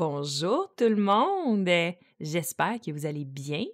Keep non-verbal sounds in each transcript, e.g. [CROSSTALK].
Bonjour tout le monde, j'espère que vous allez bien.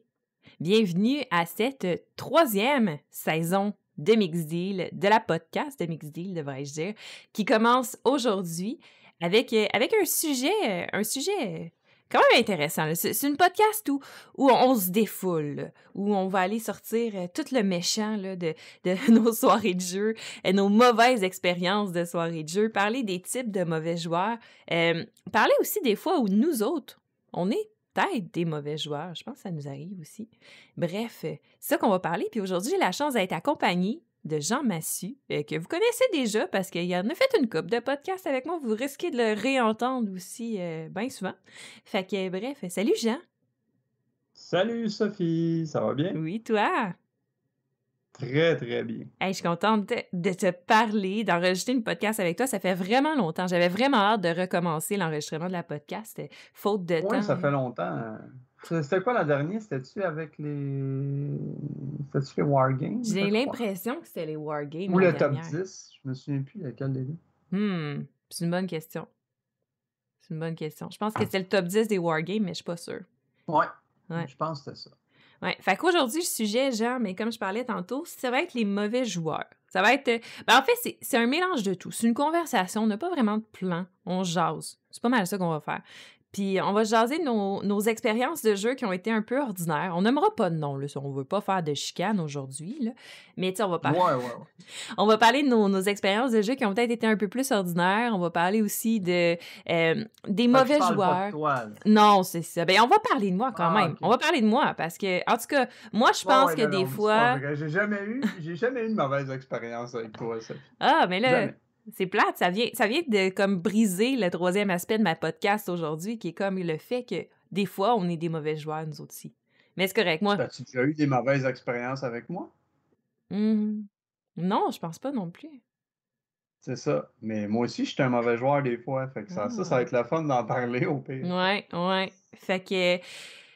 Bienvenue à cette troisième saison de Mix Deal, de la podcast de Mix Deal, devrais-je dire, qui commence aujourd'hui avec, avec un sujet, un sujet quand même intéressant. C'est une podcast où, où on, se défoule, où on va aller sortir euh, tout le méchant de, [LAUGHS] nos soirées de jeu, et nos mauvaises expériences de soirées de jeu, parler des types de mauvais joueurs, euh, parler aussi des fois où nous autres, on est peut-être des mauvais joueurs. Je pense que ça nous arrive aussi. Bref, euh, c'est ça qu'on va parler. Puis aujourd'hui, j'ai la chance d'être accompagnée de Jean Massu, euh, que vous connaissez déjà parce qu'il en a fait une coupe de podcast avec moi. Vous risquez de le réentendre aussi euh, bien souvent. Fait que, bref, salut Jean. Salut Sophie, ça va bien? Oui, toi? Très, très bien. je suis contente de, te parler, d'enregistrer une podcast avec toi. Ça fait vraiment longtemps. J'avais vraiment hâte de recommencer l'enregistrement de la podcast, faute de temps. Oui, ça fait longtemps. C'était quoi la dernière? C'était-tu avec les. C'était-tu les Wargames? J'ai l'impression que c'était les Wargames. Ou le top 10. Je me souviens plus lequel des deux. Hmm. C'est une bonne question. C'est une bonne question. Je pense que c'était le top 10 des Wargames, mais je suis pas sûre. Ouais. ouais. Je pense que c'était ça. Ouais. Fait qu'aujourd'hui, le sujet, genre, mais comme je parlais tantôt, ça va être les mauvais joueurs. Ça va être. Ben, en fait, c'est un mélange de tout. C'est une conversation. On n'a pas vraiment de plan. On jase. C'est pas mal ça qu'on va faire. Puis on va jaser nos, nos expériences de jeu qui ont été un peu ordinaires. On n'aimera pas de nom, là, on veut pas faire de chicane aujourd'hui, mais tu sais, on va parler... Ouais, ouais, [LAUGHS] on va parler de nos, nos, expériences de jeu qui ont peut-être été un peu plus ordinaires. On va parler aussi de euh, des mauvais joueurs. non, c'est ça. Ben, on va parler de moi quand ah, même. On va parler de moi parce que, en tout cas, moi, je pense que des fois... J'ai jamais eu, j'ai jamais eu de mauvaise expérience avec toi, ça. Ah, mais là... C'est plate, ça vient, ça vient de comme briser le troisième aspect de ma podcast aujourd'hui, qui est comme le fait que des fois, on est des mauvais joueurs, nous aussi. Mais c'est correct, moi. As-tu déjà eu des mauvaises expériences avec moi? Mmh. Non, je pense pas non plus. C'est ça. Mais moi aussi, je suis un mauvais joueur des fois. Fait que ça, ça, va ah. être la fun d'en parler au pire. Ouais, ouais. Fait que.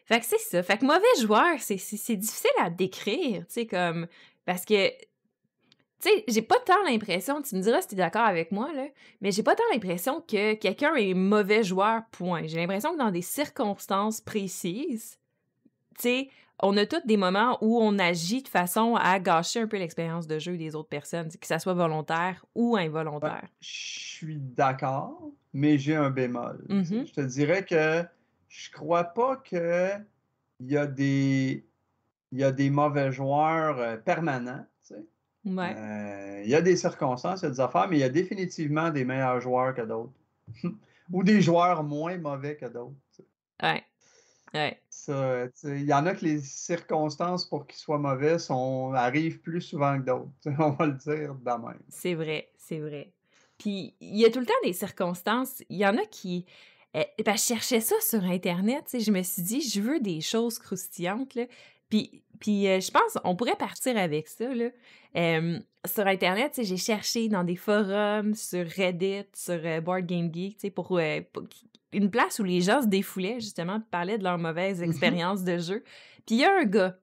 Fait que c'est ça. Fait que mauvais joueur, c'est difficile à décrire, tu sais, comme. Parce que tu sais, j'ai pas tant l'impression, tu me diras si tu es d'accord avec moi, là, mais j'ai pas tant l'impression que quelqu'un est mauvais joueur, point. J'ai l'impression que dans des circonstances précises, tu sais, on a tous des moments où on agit de façon à gâcher un peu l'expérience de jeu des autres personnes, que ça soit volontaire ou involontaire. je suis d'accord, mais j'ai un bémol. Mm-hmm. Je te dirais que je crois pas que il y a des il y a des mauvais joueurs euh, Euh, il y a des circonstances, il y a des affaires, mais il y a définitivement des meilleurs joueurs que d'autres. [LAUGHS] Ou des joueurs moins mauvais que d'autres. Ouais. Ouais. il y en a que les circonstances pour qu'ils soient mauvais sont, arrivent plus souvent que d'autres. [LAUGHS] On va le dire de même. C'est vrai, c'est vrai. Puis il y a tout le temps des circonstances. Il y en a qui. Eh, ben, je cherchais ça sur Internet. Je me suis dit, je veux des choses croustillantes. Là. Puis, puis euh, je pense on pourrait partir avec ça. Là. sur Internet, j'ai cherché dans des forums, sur Reddit, sur euh, Board Game Geek, pour, euh, pour, une place où les gens se défoulaient, justement, parlaient de leurs mauvaises mhm. expériences de jeu. Puis il y a un gars.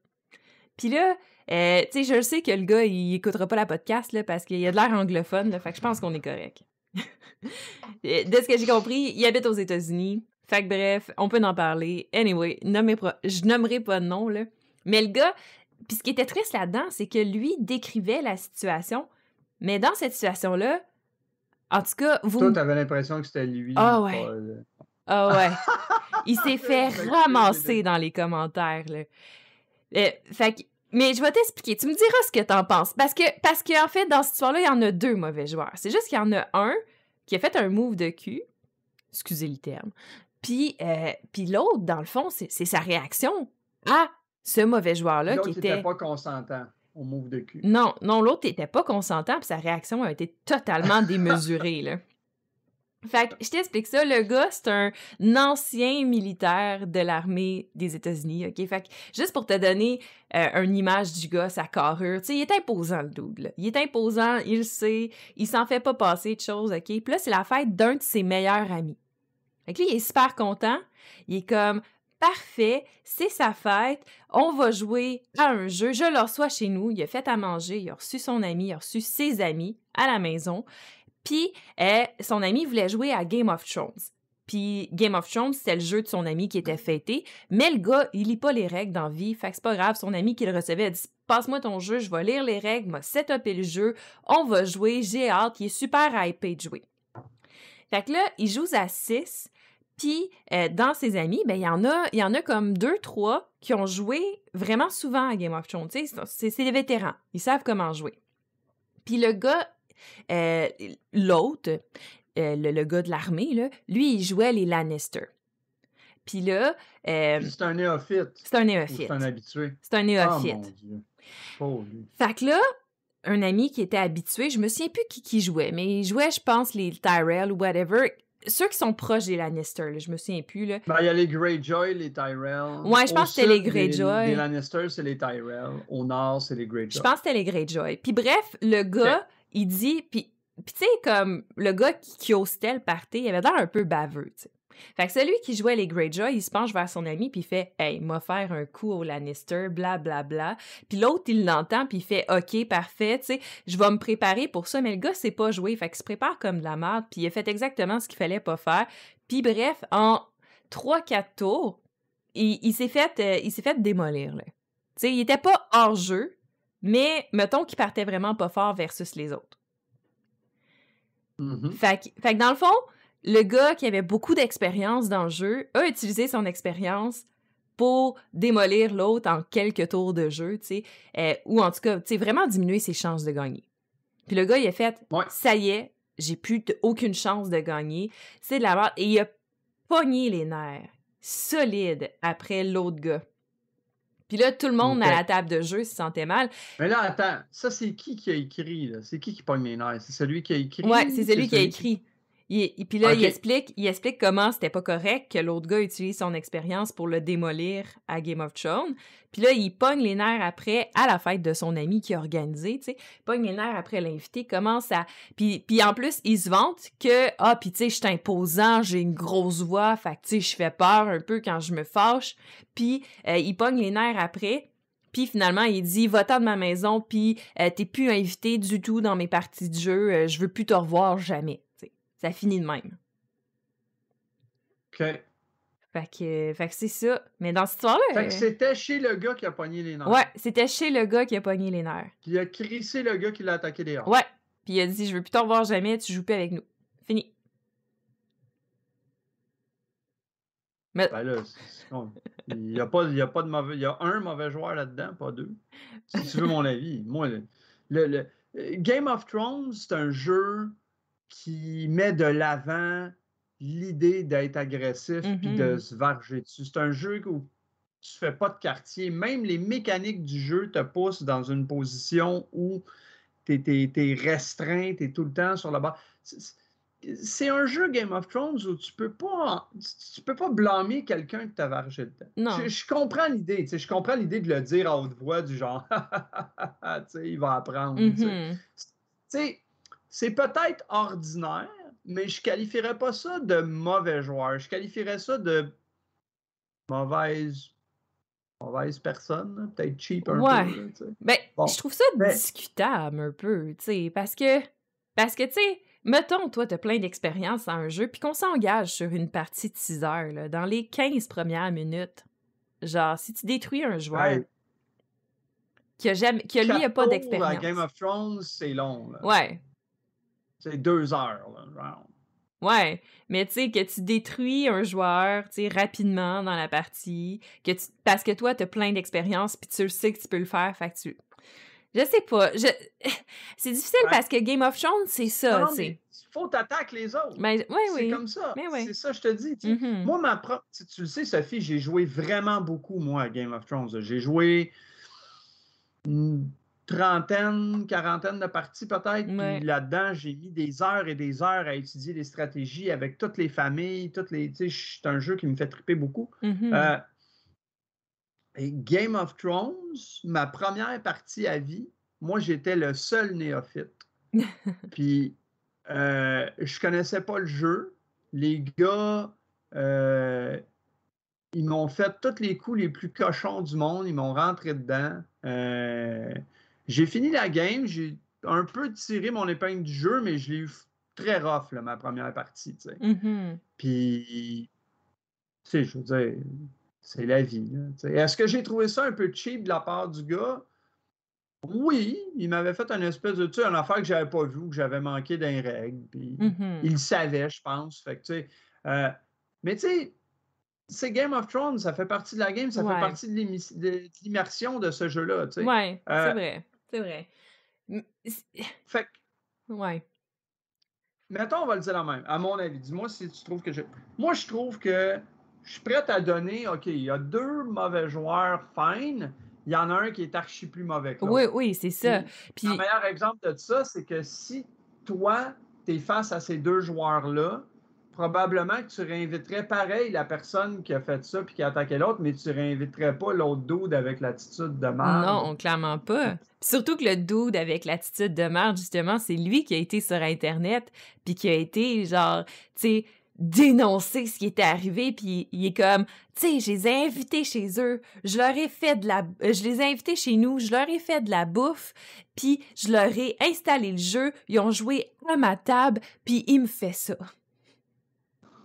Puis là, tu sais, je sais que le gars, il écoutera pas la podcast, là, parce qu'il a de l'air anglophone, là, fait que je pense qu'on est correct. [LAUGHS] de ce que j'ai compris, il habite aux États-Unis. Fait que bref, on peut en parler. Anyway, je nommerai pas de nom, là. Mais le gars, puis ce qui était triste là-dedans, c'est que lui décrivait la situation, mais dans cette situation-là, en tout cas, vous. Toi, t'avais l'impression que c'était lui. Ah ouais. Ah ouais. [LAUGHS] Il s'est fait ramasser dans les commentaires, là. Euh, fait que, mais je vais t'expliquer. Tu me diras ce que t'en penses. Parce que, parce qu'en fait, dans cette histoire-là, il y en a deux mauvais joueurs. C'est juste qu'il y en a un qui a fait un move de cul. Excusez le terme. Puis, euh, puis l'autre, dans le fond, c'est sa réaction à ce mauvais joueur-là qui était... pas consentant au move de cul. Non, non, l'autre n'était pas consentant, puis sa réaction a été totalement [LAUGHS] démesurée, là. Fait que je t'explique ça. Le gars, c'est un ancien militaire de l'armée des États-Unis, OK? Fait que juste pour te donner euh, une image du gars, sa carrure, tu sais, il est imposant, le double. Il est imposant, il le sait, il s'en fait pas passer de choses, OK? Puis là, c'est la fête d'un de ses meilleurs amis. Fait que lui, il est super content. Il est comme, parfait, c'est sa fête, on va jouer à un jeu, je le reçois chez nous, il a fait à manger, il a reçu son ami, il a reçu ses amis à la maison, puis euh, son ami voulait jouer à Game of Thrones. Puis Game of Thrones, c'était le jeu de son ami qui était fêté. Mais le gars, il lit pas les règles dans vie. Fait que c'est pas grave. Son ami qui le recevait a dit Passe-moi ton jeu, je vais lire les règles, m'a setupé le jeu, on va jouer, j'ai hâte. Il est super hypé de jouer. Fait que là, il joue à 6. Puis euh, dans ses amis, ben il y en a, il y en a comme deux, trois qui ont joué vraiment souvent à Game of Thrones. C'est des vétérans, ils savent comment jouer. Puis le gars, euh, l'autre, euh, le, gars de l'armée, lui, il jouait les Lannister. Puis là. c'est un néophyte. C'est un néophyte. C'est un habitué. C'est un néophyte. Oh, fait que là, un ami qui était habitué, je me souviens plus qui, qui jouait, mais il jouait, je pense, les Tyrell ou whatever ceux qui sont proches des Lannister, là, je me souviens plus. Là. Ben, il y a les Greyjoy, les Tyrell. Ouais, je pense que c'était les Greyjoy. Les, Lannister, c'est les Tyrell. Au nord, c'est les Greyjoy. Je pense que c'était les Greyjoy. Puis bref, le gars, il dit. Puis, puis tu sais, comme le gars qui, qui hostait le party, il avait l'air un peu baveux, tu sais. Fait que celui qui jouait les Greyjoy, il se penche vers son ami puis il fait Hey, m'a faire un coup au Lannister, bla bla bla. Puis l'autre, il l'entend puis il fait OK, parfait, tu sais, je vais me préparer pour ça. Mais le gars, c'est pas joué. Fait qu'il se prépare comme de la merde puis il a fait exactement ce qu'il fallait pas faire. Puis bref, en 3-4 tours, il, s'est fait, euh, il s'est fait démolir, là. Tu sais, il était pas hors jeu, mais mettons qu'il partait vraiment pas fort versus les autres. Mm-hmm. fait, fait que dans le fond, le gars qui avait beaucoup d'expérience dans le jeu a utilisé son expérience pour démolir l'autre en quelques tours de jeu, tu sais, euh, ou en tout cas, tu sais, vraiment diminuer ses chances de gagner. Puis le gars, il a fait, ça y est, j'ai plus aucune chance de gagner, c'est de la merde, et il a pogné les nerfs, solide, après l'autre gars. Puis là, tout le monde à la table de jeu se sentait mal. Mais là, attends, ça, c'est qui qui a écrit, là? C'est qui qui pogne les nerfs? C'est celui qui a écrit? Ouais, c'est celui qui a écrit. Et puis là, il, explique, il explique comment c'était pas correct que l'autre gars utilise son expérience pour le démolir à Game of Thrones. Puis là, il pogne les nerfs après à la fête de son ami qui a organisé, tu sais. Pogne les nerfs après l'invité, commence à... Puis, puis en plus, il se vante que, ah, puis tu sais, je suis imposant, j'ai une grosse voix, fait que tu sais, je fais peur un peu quand je me fâche. Puis euh, il pogne les nerfs après. Puis finalement, il dit Va-t'en de ma maison, puis euh, t'es plus invité du tout dans mes parties de jeu, euh, je veux plus te revoir jamais. Ça finit de même. OK. Fait que, fait que c'est ça. Mais dans cette histoire-là. Fait que euh, c'était chez le gars qui a pogné les nerfs. Ouais, c'était chez le gars qui a pogné les nerfs. Puis il a crissé le gars qui l'a attaqué dehors. Ouais. Puis il a dit Je veux plus te revoir jamais, tu joues plus avec nous. Fini. Mais... Ben là, il n'y a, pas, il y a pas de mauvais. Il y a un mauvais joueur là-dedans, pas deux. Si tu veux mon avis. Moi, le, le Game of Thrones, c'est un jeu qui met de l'avant l'idée d'être agressif et de mm-hmm. se varger dessus. C'est un jeu où tu fais pas de quartier. Même les mécaniques du jeu te poussent dans une position où tu es, restreint, tu es tout le temps sur la barre. C'est un jeu Game of Thrones où tu peux pas tu peux pas blâmer quelqu'un que t'a vargé dedans. Non. Je, comprends l'idée, je comprends l'idée de le dire à haute voix du genre [LAUGHS] il va apprendre. Mm-hmm. sais c'est peut-être ordinaire, mais je qualifierais pas ça de mauvais joueur. Je qualifierais ça de mauvaise mauvaise personne, peut-être cheap un peu. ben, je trouve ça discutable un peu, parce que, parce que, tu sais, mettons, toi, tu as plein d'expérience dans un jeu, puis qu'on s'engage sur une partie de 6 heures, là, dans les 15 premières minutes. Genre, si tu détruis un joueur qui a jamais, qui a, lui, a pas d'expérience. Game of Thrones, c'est long. Là. Ouais. C'est deux heures, là, Ouais, mais tu sais, que tu détruis un joueur, tu sais, rapidement dans la partie, que tu... parce que toi, tu as plein d'expérience, puis tu sais que tu peux le faire, fait que tu... Je sais pas, je... [LAUGHS] c'est difficile parce que Game of Thrones, c'est ça, tu sais. Faut t'attaquer les autres. Mais, oui, oui. C'est comme ça. C'est ça, je te dis. Mm-hmm. Moi, ma propre... Tu le sais, Sophie, j'ai joué vraiment beaucoup, moi, à Game of Thrones. J'ai joué trentaine, quarantaine de parties peut-être. Puis là-dedans, j'ai mis des heures et des heures à étudier les stratégies avec toutes les familles, toutes les. C'est un jeu qui me fait triper beaucoup. Mm-hmm. Euh, et Game of Thrones, ma première partie à vie, moi j'étais le seul néophyte. [LAUGHS] Puis euh, je connaissais pas le jeu. Les gars, euh, ils m'ont fait tous les coups les plus cochons du monde. Ils m'ont rentré dedans. Euh, j'ai fini la game, j'ai un peu tiré mon épingle du jeu, mais je l'ai eu très rough, ma première partie. Mm-hmm. Puis, tu sais, je veux dire, c'est la vie. Est-ce que j'ai trouvé ça un peu cheap de la part du gars? Oui, il m'avait fait un espèce de, tu sais, une affaire que j'avais pas vu, que j'avais manqué d'un règle. Puis Mmh il le savait, je pense. Fait que, tu sais, euh, mais tu sais, c'est Game of Thrones, ça fait partie de la game, ça fait partie de l'immersion de ce jeu-là. Tu sais. Ouais, c'est euh vrai. C'est vrai. Fait que. Ouais. Mettons, on va le dire la même. À mon avis, dis-moi si tu trouves que je. Moi, je trouve que je suis prêt à donner, OK, il y a deux mauvais joueurs fine, il y en a un qui est archi plus mauvais que Oui, oui, c'est ça. Puis, Le meilleur exemple de ça, c'est que si toi, tu es face à ces deux joueurs-là, probablement que tu réinviterais pareil la personne qui a fait ça puis qui a attaqué l'autre, mais tu réinviterais pas l'autre dude avec l'attitude de merde. Non, clairement pas. surtout que le dude avec l'attitude de merde, justement, c'est lui qui a été sur Internet puis qui a été genre, tu sais, dénoncer ce qui était arrivé puis il est comme tu sais je les ai invités chez eux je leur ai fait de la je les ai invités chez nous je leur ai fait de la bouffe puis je leur ai installé le jeu ils ont joué à ma table puis il me fait ça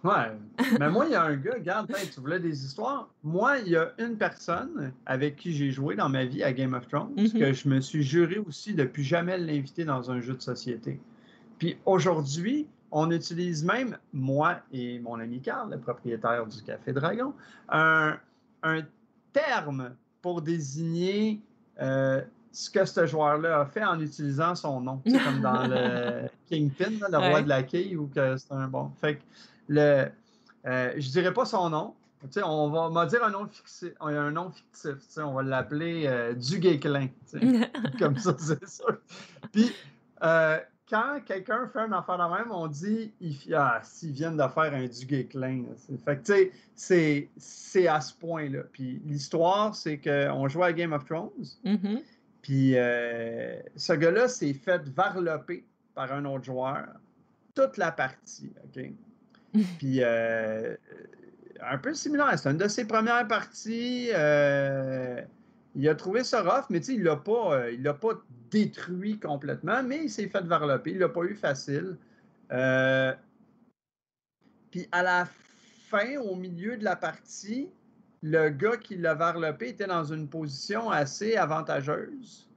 Ouais. [LAUGHS] Mais moi, il y a un gars, regarde, tu voulais des histoires? Moi, il y a une personne avec qui j'ai joué dans ma vie à Game of Thrones mm-hmm. que je me suis juré aussi de plus jamais l'inviter dans un jeu de société. Puis aujourd'hui, on utilise même, moi et mon ami Carl, le propriétaire du Café Dragon, un, terme pour désigner euh, ce que ce joueur-là a fait en utilisant son nom. C'est comme dans le [LAUGHS] Kingpin, le roi de la quille, ou que c'est un bon. Fait que le, euh, je dirais pas son nom. on va m'a dire un nom fictif. Un nom fictif on va l'appeler euh, [LAUGHS] comme ça, c'est ça. Puis, euh, quand quelqu'un fait une affaire de même, on dit ah, s'ils viennent de faire un Duguay-Clin. Fait que, tu sais, c'est à ce point-là. Puis, l'histoire, c'est qu'on jouait à Game of Thrones. Mm-hmm. Puis, euh, ce gars-là s'est fait varloper par un autre joueur toute la partie. OK? [LAUGHS] Puis, euh, un peu similaire. C'est une de ses premières parties. Euh, il a trouvé ça rough, mais il ne l'a pas, euh, il l'a pas détruit complètement, mais il s'est fait varloper. Il l'a pas eu facile. puis, à la fin, au milieu de la partie, le gars qui l'a varlopé était dans une position assez avantageuse.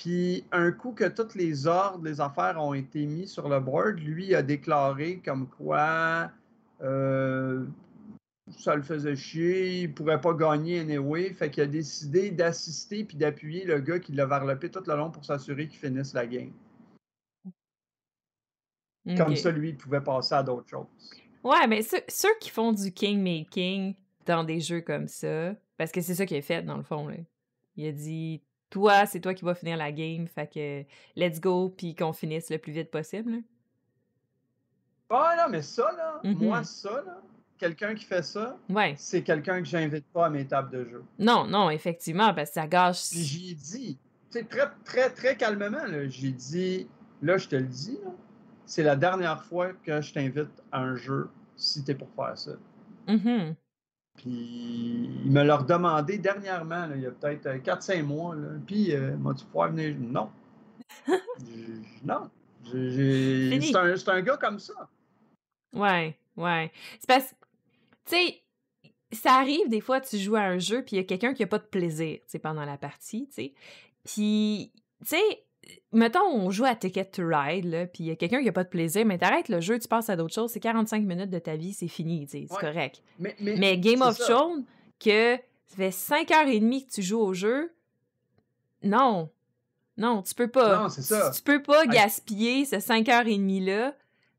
Puis un coup que toutes les ordres, les affaires ont été mis sur le board, lui a déclaré comme quoi euh, ça le faisait chier, il pourrait pas gagner anyway. Fait qu'il a décidé d'assister puis d'appuyer le gars qui l'a varlopé tout le long pour s'assurer qu'il finisse la game. Comme ça, lui, il pouvait passer à d'autres choses. Ouais, mais ceux, ceux, qui font du king-making dans des jeux comme ça, parce que c'est ça qu'il a fait dans le fond, là. il a dit toi, c'est toi qui vas finir la game, fait que let's go, puis qu'on finisse le plus vite possible. Ah non, mais ça, là, moi, mm-hmm. ça, là, quelqu'un qui fait ça, ouais. c'est quelqu'un que j'invite pas à mes tables de jeu. Non, non, effectivement, parce que ça gâche. Puis j'ai dit, tu sais, très, très, très calmement, j'ai dit, là, je te le dis, c'est la dernière fois que je t'invite à un jeu si t'es pour faire ça. Mm puis il me l'a redemandé dernièrement, il y a peut-être 4-5 euh, mois. Là, puis, euh, tu pouvoir venir? Non. [LAUGHS] non. C'est un, un, gars comme ça. Ouais, ouais. C'est parce tu sais, ça arrive des fois, tu joues à un jeu, puis il y a quelqu'un qui n'a pas de plaisir, tu sais, pendant la partie, tu sais. Puis, tu sais, mettons, on joue à Ticket to Ride, là, puis il y a quelqu'un qui n'a pas de plaisir, mais t'arrêtes le jeu, tu passes à d'autres choses, c'est 45 minutes de ta vie, c'est fini, c'est correct. Mais, Game of Thrones, que ça fait 5h30 que tu joues au jeu, non. Non, tu peux pas. Non, c'est ça. Tu peux pas gaspiller ce 5h30-là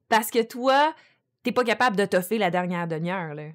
parce que toi, t'es pas capable de toffer la dernière demi-heure, là.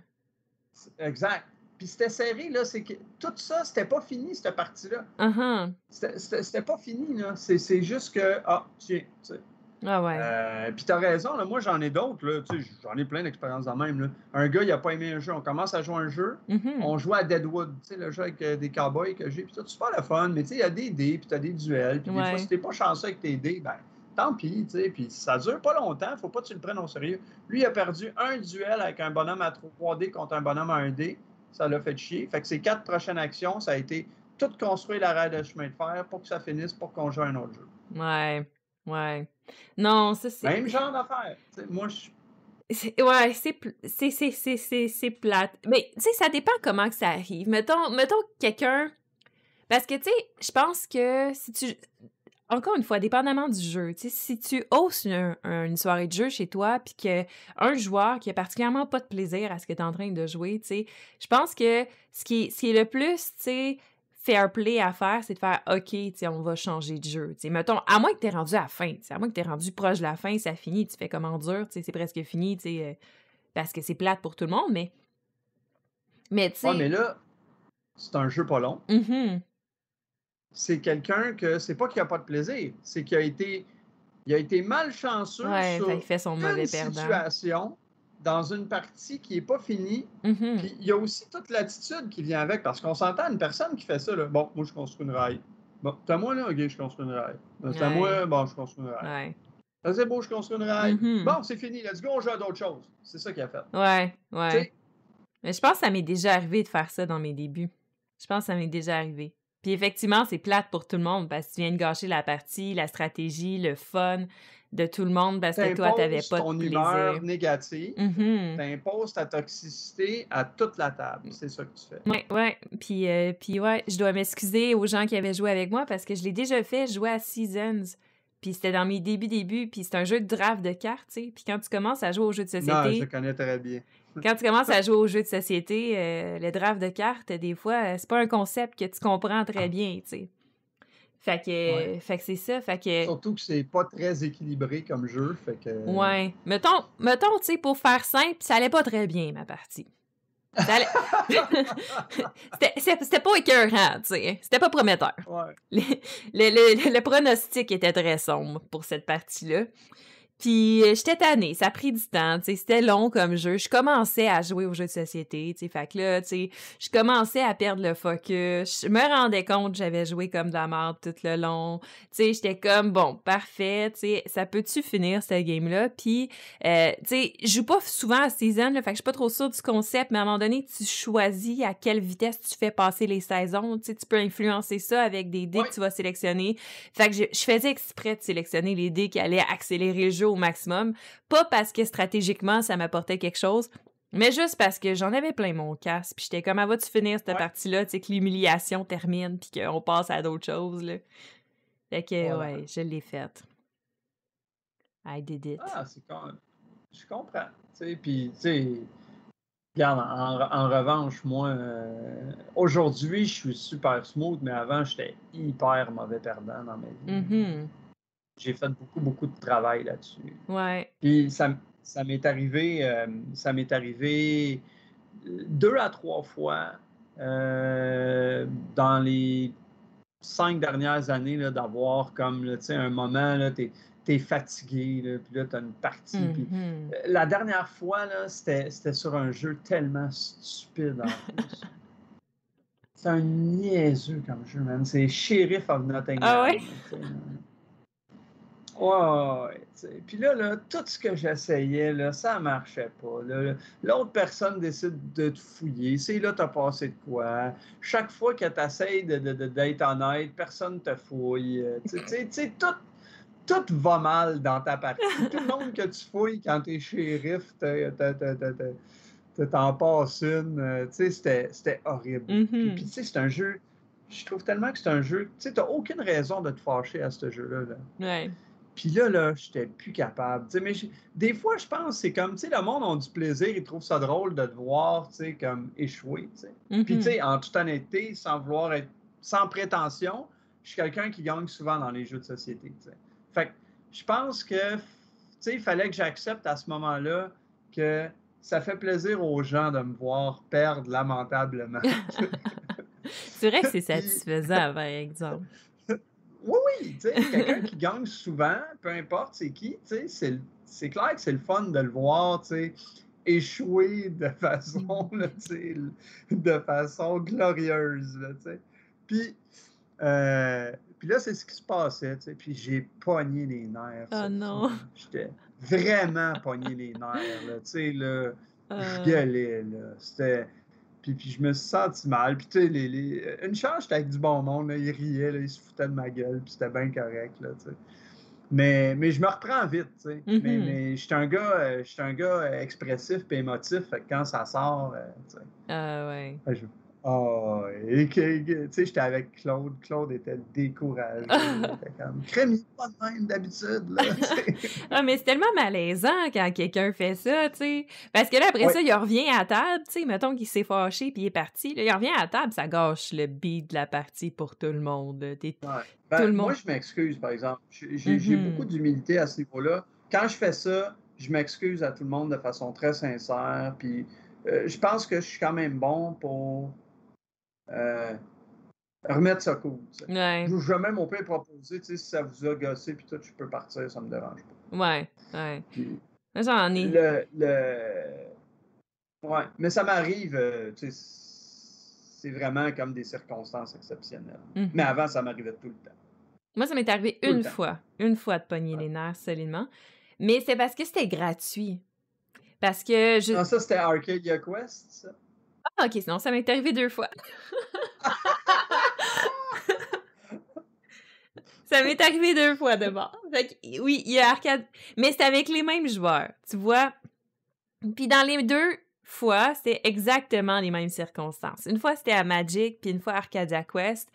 Exact. Puis c'était serré, là, c'est que tout ça, c'était pas fini, cette partie-là. Uh-huh. C'était pas fini, là. C'est juste que, ah, tiens, tu sais. Ah ouais. Euh, puis t'as raison, là, moi j'en ai d'autres, là, tu sais, j'en ai plein d'expériences dans même. Là. Un gars, il a pas aimé un jeu, on commence à jouer un jeu, mm-hmm. on joue à Deadwood, tu sais, le jeu avec euh, des cowboys que j'ai, puis tout, c'est pas le fun, mais tu sais, il y a des dés, puis t'as des duels, puis des fois, si t'es pas chanceux avec tes dés, ben, tant pis, tu sais, puis ça dure pas longtemps, faut pas que tu le prennes au sérieux. Lui, il a perdu un duel avec un bonhomme à 3D contre un bonhomme à 1D, ça l'a fait chier. Fait que ces quatre prochaines actions, ça a été tout construire l'arrêt de chemin de fer pour que ça finisse pour qu'on joue un autre jeu. Ouais, ouais. Non, ça c'est. Même genre d'affaire. Moi, je Ouais, c'est c'est plate. Mais, tu sais, ça dépend comment que ça arrive. Mettons, mettons quelqu'un... Parce que, tu sais, je pense que si tu... Encore une fois, dépendamment du jeu, tu sais, si tu hausses une, soirée de jeu chez toi, puis qu'un joueur qui a particulièrement pas de plaisir à ce que tu es en train de jouer, je pense que ce qui, ce qui est le plus, fair play à faire, c'est de faire OK, on va changer de jeu. T'sais, mettons, à moins que tu es rendu à la fin, à moins que tu es rendu proche de la fin, ça finit, tu fais comment dur, c'est presque fini, euh, parce que c'est plate pour tout le monde, mais. Mais tu sais. mais là, c'est un jeu pas long. Mm-hmm. C'est quelqu'un que c'est pas qu'il a pas de plaisir, c'est qu'il a été. Il a été malchanceux ouais, sur il fait son mauvais perdant. situation dans une partie qui n'est pas finie. Mm-hmm. Puis il y a aussi toute l'attitude qui vient avec, parce qu'on s'entend une personne qui fait ça. Là, bon, moi, je construis une rail. Bon, t'as moi, là, ok, je construis une rail. T'as moi, bon, je construis une rail. Ouais. C'est beau, je construis une rail. Mm-hmm. Bon, c'est fini, let's go, on joue à d'autres choses. C'est ça qu'il a fait. Ouais, ouais. Mais je pense que ça m'est déjà arrivé de faire ça dans mes débuts. Je pense que ça m'est déjà arrivé. Puis effectivement, c'est plate pour tout le monde parce que tu viens de gâcher la partie, la stratégie, le fun de tout le monde parce que toi, tu n'avais pas ton de plaisir. humeur négative, mm t'imposes ta toxicité à toute la table. C'est ça que tu fais. Oui, oui. Puis, euh, puis ouais, je dois m'excuser aux gens qui avaient joué avec moi parce que je l'ai déjà fait jouer à Seasons. Puis c'était dans mes débuts, débuts. Puis c'est un jeu de draft de cartes, tu sais. Puis quand tu commences à jouer au jeu de société... Non, je connais très bien. Quand tu commences à jouer au jeu de société, euh, le draft de cartes, des fois, euh, c'est pas un concept que tu comprends très ah. bien, tu sais. Fait que, fait que c'est ça. Fait que... Surtout que c'est pas très équilibré comme jeu. Fait que... Ouais. Mettons, mettons tu sais, pour faire simple, ça allait pas très bien, ma partie. Allait... [LAUGHS] C'était pas écœurant, tu sais. C'était pas prometteur. Ouais. Le, le, le, pronostic était très sombre pour cette partie-là. Puis euh, j'étais tannée, ça a pris du temps, tu sais, c'était long comme jeu. Je commençais à jouer aux jeux de société, tu sais, fait que là, tu sais, je commençais à perdre le focus. Je me rendais compte que j'avais joué comme de la merde tout le long. Tu sais, j'étais comme bon, parfait, tu sais, ça peut-tu finir ce game là Puis euh, tu sais, je joue pas souvent à season, là, fait que je suis pas trop sûre du concept, mais à un moment donné, tu choisis à quelle vitesse tu fais passer les saisons, tu sais, tu peux influencer ça avec des dés que tu vas sélectionner. Fait que je, je faisais exprès de sélectionner les dés qui allaient accélérer le jeu au maximum. Pas parce que stratégiquement, ça m'apportait quelque chose, mais juste parce que j'en avais plein mon casque. Puis j'étais comme, ah, vas-tu finir cette partie-là, tu sais, que l'humiliation termine, puis qu'on passe à d'autres choses, là. Fait que, ouais, je l'ai faite. I did it. Ah, c'est quand même... Je comprends. Tu sais, puis, tu sais... Regarde, en, revanche, moi, euh, aujourd'hui, je suis super smooth, mais avant, j'étais hyper mauvais perdant dans ma vie. Mm-hmm j'ai fait beaucoup, beaucoup de travail là-dessus. Ouais. Puis ça, ça m'est arrivé, euh, ça m'est arrivé deux à trois fois euh, dans les cinq dernières années d'avoir comme un moment, tu es, fatigué, là, puis là, tu as une partie. Mm-hmm. Euh, la dernière fois, c'était sur un jeu tellement stupide en plus. [LAUGHS] C'est un niaiseux comme jeu, man. C'est Sheriff of Nottingham. Ah ouais? Ouais, Puis là, là, tout ce que j'essayais, là, ça marchait pas. L'autre personne décide de te fouiller. C'est là, t'as passé de quoi? Chaque fois que tu essaies d'être de, de, honnête, personne te fouille. Euh, tu sais, tout, tout va mal dans ta partie. tout le monde que tu fouilles quand t'es shérif, t'en passes une. Euh, tu sais, c'était horrible. Mm-hmm. Puis, tu sais, c'est un jeu. Je trouve tellement que c'est un jeu. Tu sais, t'as aucune raison de te fâcher à ce jeu-là. Là. Ouais. Puis là, là, j'étais plus capable. mais des fois, je pense c'est comme, tu sais, le monde a du plaisir, ils trouvent ça drôle de te voir, tu sais, comme échouer, tu sais. Puis, tu sais, mm-hmm. en toute honnêteté, sans vouloir être, sans prétention, je suis quelqu'un qui gagne souvent dans les jeux de société, tu sais. Fait que je pense que, tu sais, il fallait que j'accepte à ce moment-là que ça fait plaisir aux gens de me voir perdre lamentablement. [LAUGHS] c'est vrai que c'est satisfaisant, par exemple. Oui, oui, tu sais, quelqu'un qui gagne souvent, peu importe c'est qui, tu sais, c'est clair que c'est le fun de le voir, tu sais, échouer de [LAUGHS] façon, là, de façon glorieuse, tu sais. Puis, euh, puis là, c'est ce qui se passait, tu sais, puis j'ai pogné les nerfs. Oh non! J'étais vraiment pogné les nerfs, là, tu sais, là, je euh. gueulais, là, c'était puis, je me suis senti mal. Puis, tu sais, les, une chance, j'étais avec du bon monde. Là, ils riaient, là, ils se foutaient de ma gueule. Puis, c'était bien correct. Là, Mais, mais je me reprends vite, tu sais. Mais, Mhm. mais je suis un gars, euh, un gars euh, expressif et émotif, fait que quand ça sort, euh, tu sais. Ah ouais. Je- Ah, et tu sais, j'étais avec Claude. Claude était découragé. [LAUGHS] Comme, crème, pas de même d'habitude. [LAUGHS] Ah, mais c'est tellement malaisant quand quelqu'un fait ça, tu sais. Parce que là, après Ouais. ça, il revient à table, tu sais. Mettons qu'il s'est fâché puis il est parti. Là, il revient à table, ça gâche le beat de la partie pour tout le monde. Ouais. Ben, Tout le moi, monde. je m'excuse, par exemple. J'ai Mhm. beaucoup d'humilité à ce niveau-là. Quand je fais ça, je m'excuse à tout le monde de façon très sincère. Puis euh, je pense que je suis quand même bon pour euh, remettre ça cool. Ouais, même au pire proposer, si ça vous a gossé, puis tout, je peux partir, ça me dérange pas. ouais, ouais. Puis Moi, j'en ai. le, le... Ouais, mais ça m'arrive, euh, tu sais, c'est vraiment comme des circonstances exceptionnelles. Mhm. Mais avant, ça m'arrivait tout le temps. Moi, ça m'est arrivé Tout une fois. Une fois de pogner Ouais. les nerfs solidement. Mais c'est parce que c'était gratuit. Parce que je. Non, ça, c'était Arcadia Quest, ça? Ah, ok, sinon, ça m'est arrivé deux fois. [LAUGHS] ça m'est arrivé deux fois de bord. Fait que, oui, il y a arcade. Mais c'est avec les mêmes joueurs, tu vois? Puis dans les deux fois, c'était exactement les mêmes circonstances. Une fois, c'était à Magic, puis une fois à Arcadia Quest.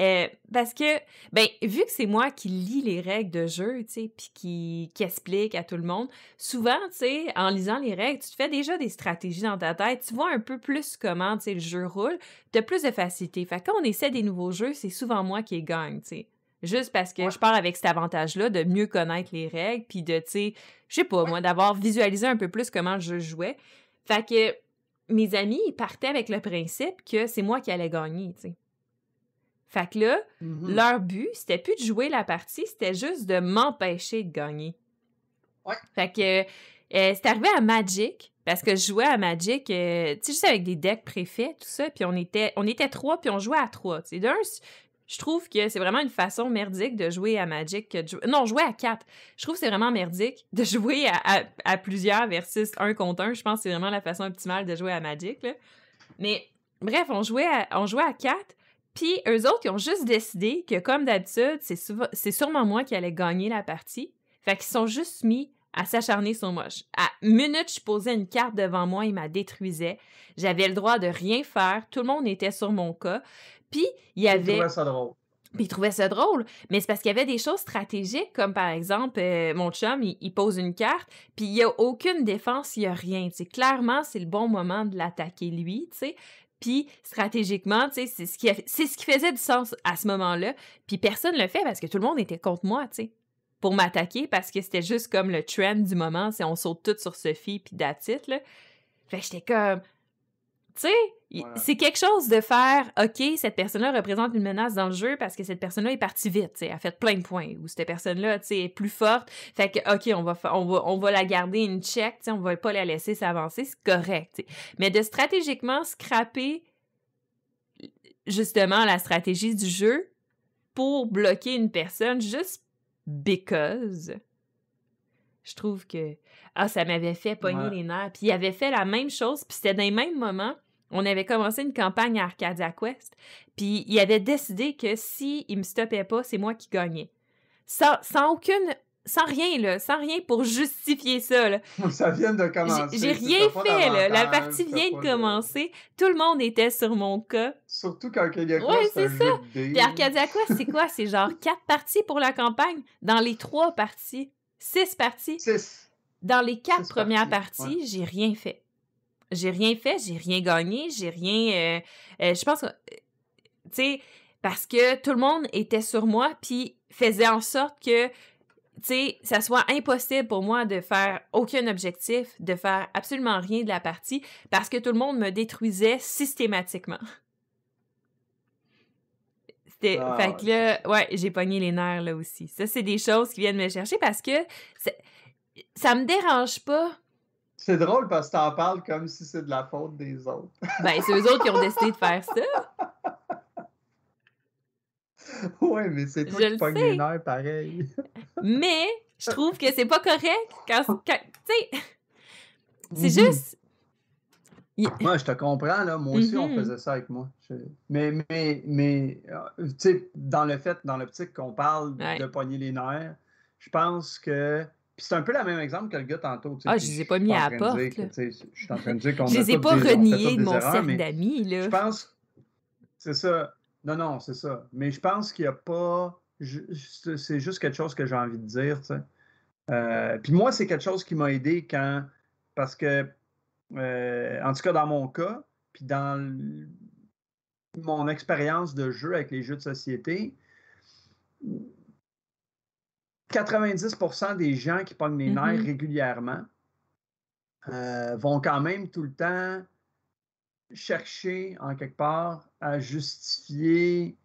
Euh, parce que, ben, vu que c'est moi qui lis les règles de jeu, tu sais, puis qui, qui explique à tout le monde, souvent, tu sais, en lisant les règles, tu te fais déjà des stratégies dans ta tête, tu vois un peu plus comment, tu sais, le jeu roule, tu as plus de facilité. Fait que quand on essaie des nouveaux jeux, c'est souvent moi qui gagne, tu sais. Juste parce que Ouais. je pars avec cet avantage-là de mieux connaître les règles, puis de, tu sais, je sais pas, moi, d'avoir visualisé un peu plus comment le jeu jouait. Fait que mes amis, ils partaient avec le principe que c'est moi qui allais gagner, tu sais. Fait que là, Mhm. leur but, c'était plus de jouer la partie, c'était juste de m'empêcher de gagner. Ouais. Fait que euh, c'est arrivé à Magic, parce que je jouais à Magic, euh, tu sais, juste avec des decks préfaits, tout ça, puis on était, on était trois, puis on jouait à trois. Tu sais, d'un, je trouve que c'est vraiment une façon merdique de jouer à Magic que de Non, jouer à quatre. Je trouve que c'est vraiment merdique de [LAUGHS] jouer à, à- à plusieurs versus un contre un. Je pense que c'est vraiment la façon optimale de jouer à Magic, là. Mais bref, on jouait à, on jouait à quatre. Puis eux autres, ils ont juste décidé que, comme d'habitude, c'est sûrement moi qui allais gagner la partie. Fait qu'ils sont juste mis à s'acharner sur moi. Je- À minute, je posais une carte devant moi, ils m'a détruisait. J'avais le droit de rien faire. Tout le monde était sur mon cas. Puis il y Je avait... trouvais ça drôle. Puis il trouvait ça drôle, mais c'est parce qu'il y avait des choses stratégiques, comme par exemple, euh, mon chum, il, il pose une carte, puis il n'y a aucune défense, il n'y a rien. Tu sais, clairement, c'est le bon moment de l'attaquer lui, tu sais. Puis stratégiquement, tu sais, c'est ce, qui faisait du sens à ce moment-là. Puis personne ne le fait parce que tout le monde était contre moi, tu sais, pour m'attaquer, parce que c'était juste comme le trend du moment, c'est on saute tout sur Sophie, puis that's it, là. Fait j'étais comme... Tu sais, Voilà. c'est quelque chose de faire, OK, cette personne-là représente une menace dans le jeu parce que cette personne-là est partie vite, elle a fait plein de points, ou cette personne-là, est plus forte. Fait que, OK, on va, on va, on va la garder une check, on va pas la laisser s'avancer, c'est correct. Mais de stratégiquement scraper, justement, la stratégie du jeu pour bloquer une personne juste because, je trouve que ah ça m'avait fait pogner Ouais. les nerfs puis il avait fait la même chose puis c'était dans les mêmes moments on avait commencé une campagne à Arcadia Quest puis il avait décidé que si il me stoppait pas c'est moi qui gagnais sans, sans aucune sans rien là sans rien pour justifier ça là. Ça vient de commencer. j'ai rien fait là la partie vient de commencer tout le monde était sur mon cas Surtout quand il y a Ouais, c'est dés. Puis Arcadia Quest, c'est quoi? C'est genre [LAUGHS] quatre parties pour la campagne. Dans les trois parties, six parties. Six. Dans les quatre Six premières parties, parties, j'ai rien fait. J'ai rien fait, j'ai rien gagné, j'ai rien... euh, euh, je pense que... Tu sais, parce que tout le monde était sur moi, puis faisait en sorte que, tu sais, ça soit impossible pour moi de faire aucun objectif, de faire absolument rien de la partie, parce que tout le monde me détruisait systématiquement. C'était, Ah, fait que là, ouais, j'ai pogné les nerfs là aussi. Ça, c'est des choses qui viennent me chercher parce que ça me dérange pas. C'est drôle parce que t'en parles comme si c'est de la faute des autres. [LAUGHS] Ben, c'est eux autres qui ont décidé de faire ça. ouais, mais c'est toi Je qui le pognes les nerfs pareil. [LAUGHS] Mais je trouve que c'est pas correct quand, quand- tu sais, c'est Mhm. juste. Moi, je te comprends, là. Moi aussi, on Mhm. faisait ça avec moi. Je- Mais, mais, mais euh, tu sais, dans le fait, dans l'optique qu'on parle Ouais. de pogner les nerfs, je pense que. Puis c'est un peu le même exemple que le gars tantôt. Ah, je les ai pas mis à la porte. Je suis en train de dire qu'on Je les ai pas reniés de mon cercle d'amis. Je pense. C'est ça. Non, non, c'est ça. Mais je pense qu'il n'y a pas. C'est juste quelque chose que j'ai envie de dire. Euh, puis moi, c'est quelque chose qui m'a aidé quand. Parce que, euh, en tout cas, dans mon cas, puis dans mon expérience de jeu avec les jeux de société, 90% des gens qui pognent les nerfs mm-hmm. régulièrement euh, vont quand même tout le temps chercher, en quelque part, à justifier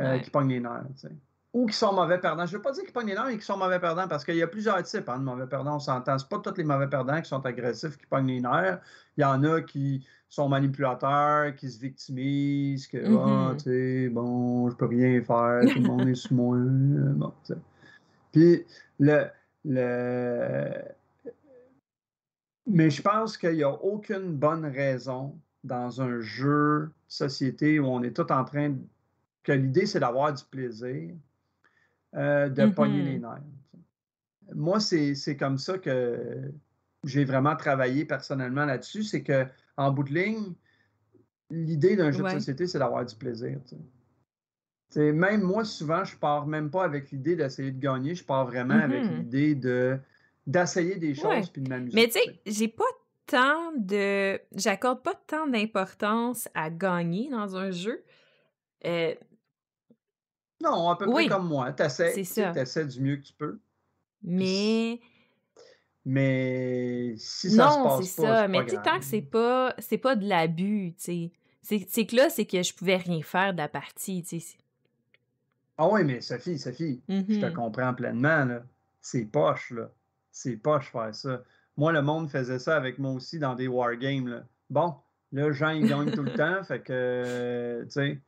euh, qu'ils pognent les nerfs. Ou qu'ils sont mauvais perdants. Je ne veux pas dire qu'ils pognent les nerfs, mais qu'ils sont mauvais perdants parce qu'il y a plusieurs types hein, de mauvais perdants. On s'entend. Ce pas tous les mauvais perdants qui sont agressifs qui pognent les nerfs. Il y en a qui sont manipulateurs, qui se victimisent, que, ah, mm-hmm. tu sais, bon, je peux rien faire, tout le monde est sous moi. Bon, Puis, le, le... Mais je pense qu'il n'y a aucune bonne raison dans un jeu de société où on est tout en train de... que l'idée, c'est d'avoir du plaisir, euh, de pogner les mm-hmm. nerfs. Moi, c'est comme ça que j'ai vraiment travaillé personnellement là-dessus, c'est que en bout de ligne, l'idée d'un jeu de société, c'est d'avoir du plaisir. Même moi, souvent, je pars même pas avec l'idée d'essayer de gagner, je pars vraiment avec mm-hmm. l'idée de d'essayer des choses puis de m'amuser. Mais tu sais, j'ai pas tant de. J'accorde pas tant d'importance à gagner dans un jeu. Euh... Non, à peu près comme moi. Tu essaies du mieux que tu peux. Mais. Mais si ça se passe pas, c'est ça. Mais tu tant que c'est pas, c'est pas de l'abus, tu sais. C'est que là, c'est que je pouvais rien faire de la partie, tu sais. Ah oui, mais Sophie, Sophie, je te mm-hmm. comprends pleinement, là. C'est poche, là. C'est poche faire ça. Moi, le monde faisait ça avec moi aussi dans des wargames, là. Bon, là, Jean, il gagne tout le [LAUGHS] temps, fait que, tu sais,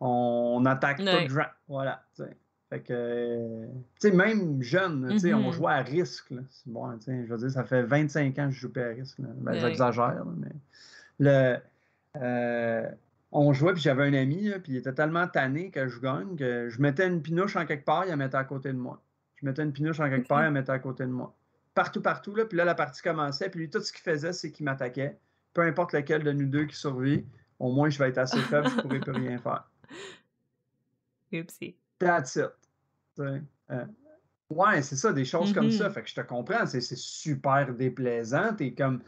on, attaque tout le gens. Voilà, tu sais. Fait que, tu sais, même jeune, tu sais, on mm-hmm. jouait à risque. C'est bon, tu sais, je veux dire, ça fait 25 ans que je joue à risque. Ben, J'exagère, mais le, euh, on jouait, puis j'avais un ami, puis il était tellement tanné que je gagne que je mettais une pinouche en quelque part, il la mettait à côté de moi. Je mettais une pinouche en quelque part, il la mettait à côté de moi. Partout, partout, là, puis là, la partie commençait, puis lui, tout ce qu'il faisait, c'est qu'il m'attaquait. Peu importe lequel de nous deux qui survit, au moins, je vais être assez faible, je ne pourrai plus rien faire. [LAUGHS] Oupsie. That's it. Euh, ouais, c'est ça, des choses comme ça. Mm-hmm. Fait que je te comprends, c'est super déplaisant. Et comme.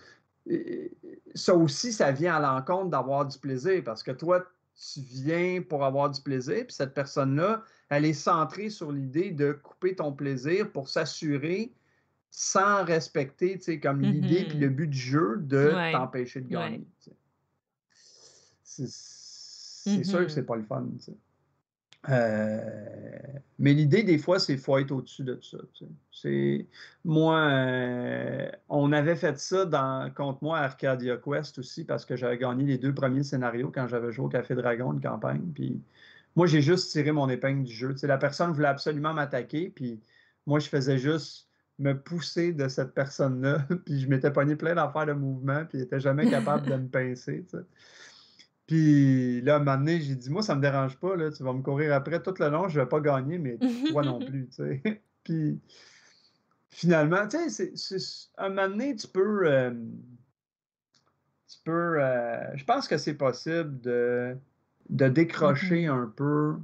Ça aussi, ça vient à l'encontre d'avoir du plaisir parce que toi, tu viens pour avoir du plaisir, puis cette personne-là, elle est centrée sur l'idée de couper ton plaisir pour s'assurer, sans respecter, tu sais, comme l'idée puis le mm-hmm. but du jeu de t'empêcher de gagner. C'est sûr que mm-hmm. c'est pas le fun. sais. Euh, mais l'idée, des fois, c'est qu'il faut être au-dessus de ça. C'est moi, euh, on avait fait ça dans, contre moi à Arcadia Quest aussi parce que j'avais gagné les deux premiers scénarios quand j'avais joué au Café Dragon, une campagne. Puis moi, j'ai juste tiré mon épingle du jeu. la personne voulait absolument m'attaquer, puis moi, je faisais juste me pousser de cette personne-là, [LAUGHS] puis je m'étais pogné plein d'affaires de mouvement, puis il n'était jamais capable de me [LAUGHS] pincer. Puis là, à un moment donné, j'ai dit, moi, ça me dérange pas, là, tu vas me courir après tout le long, je vais pas gagner, mais [LAUGHS] toi non plus, tu sais. [LAUGHS] Puis finalement, tu sais, à un moment donné, tu peux. Euh, tu peux. Euh, je pense que c'est possible de, de décrocher mm-hmm. un peu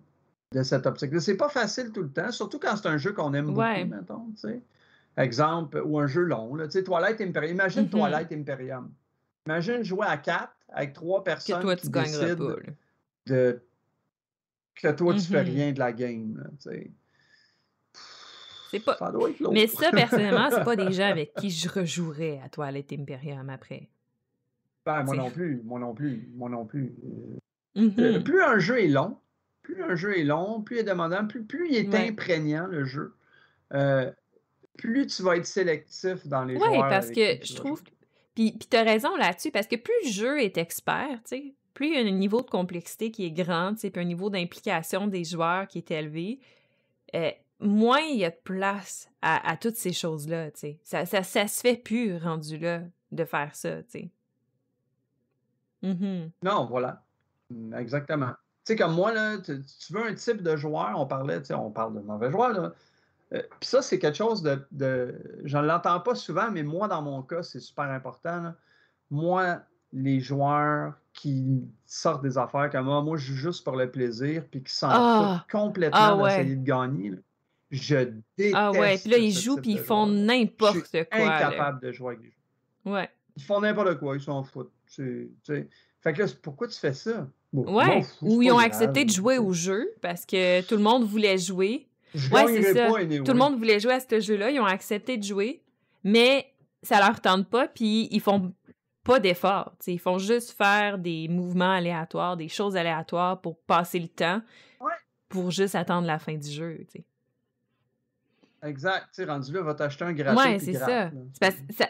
de cette optique-là. C'est pas facile tout le temps, surtout quand c'est un jeu qu'on aime beaucoup, mettons, tu sais. Exemple, ou un jeu long, là, tu sais, Twilight Imperium. Imagine mm-hmm. Twilight Imperium. Imagine jouer à quatre avec trois personnes que toi, tu qui décident pas, de que toi, tu fais mm-hmm. rien de la game. C'est pas. Ça doit être Mais ça, personnellement, c'est pas des gens [LAUGHS] avec qui je rejouerais à Toilette Imperium après. Ben, moi non plus. Moi non plus. Moi non plus. Euh, mm-hmm. plus un jeu est long, plus un jeu est long, plus il est demandant, plus, plus il est imprégnant, le jeu. Euh, plus tu vas être sélectif dans les ouais, Oui, parce que je trouve puis, puis tu as raison là-dessus, parce que plus le jeu est expert, plus il y a un niveau de complexité qui est grand, puis un niveau d'implication des joueurs qui est élevé, euh, moins il y a de place à, toutes ces choses-là. Ça, ça, ça se fait plus rendu là de faire ça. sais. Mm-hmm. Non, voilà. Exactement. Tu sais, comme moi, là, tu, veux un type de joueur, on parlait, on parle de mauvais joueurs, là. Euh, puis ça, c'est quelque chose de. de je ne l'entends pas souvent, mais moi, dans mon cas, c'est super important. Moi, les joueurs qui sortent des affaires comme moi, ah, moi, je joue juste pour le plaisir, puis qui s'en ah! foutent complètement ah, d'essayer de gagner. Je déteste. Ah ouais, puis là, ils jouent, puis ils font n'importe quoi. incapable de jouer avec des joueurs. Ouais. Ils font n'importe quoi, ils s'en foutent. Fait que là, pourquoi tu fais ça? ouais, ou ils ont accepté de jouer au jeu parce que tout le monde voulait jouer. Ouais, c'est ça. Tout le monde voulait jouer à ce jeu-là, ils ont accepté de jouer, mais ça leur tente pas, puis ils font pas d'efforts. Ils font juste faire des mouvements aléatoires, des choses aléatoires pour passer le temps, pour juste attendre la fin du jeu. Exact. Tu sais, rendu là, va t'acheter un gratuit. Ouais, c'est ça.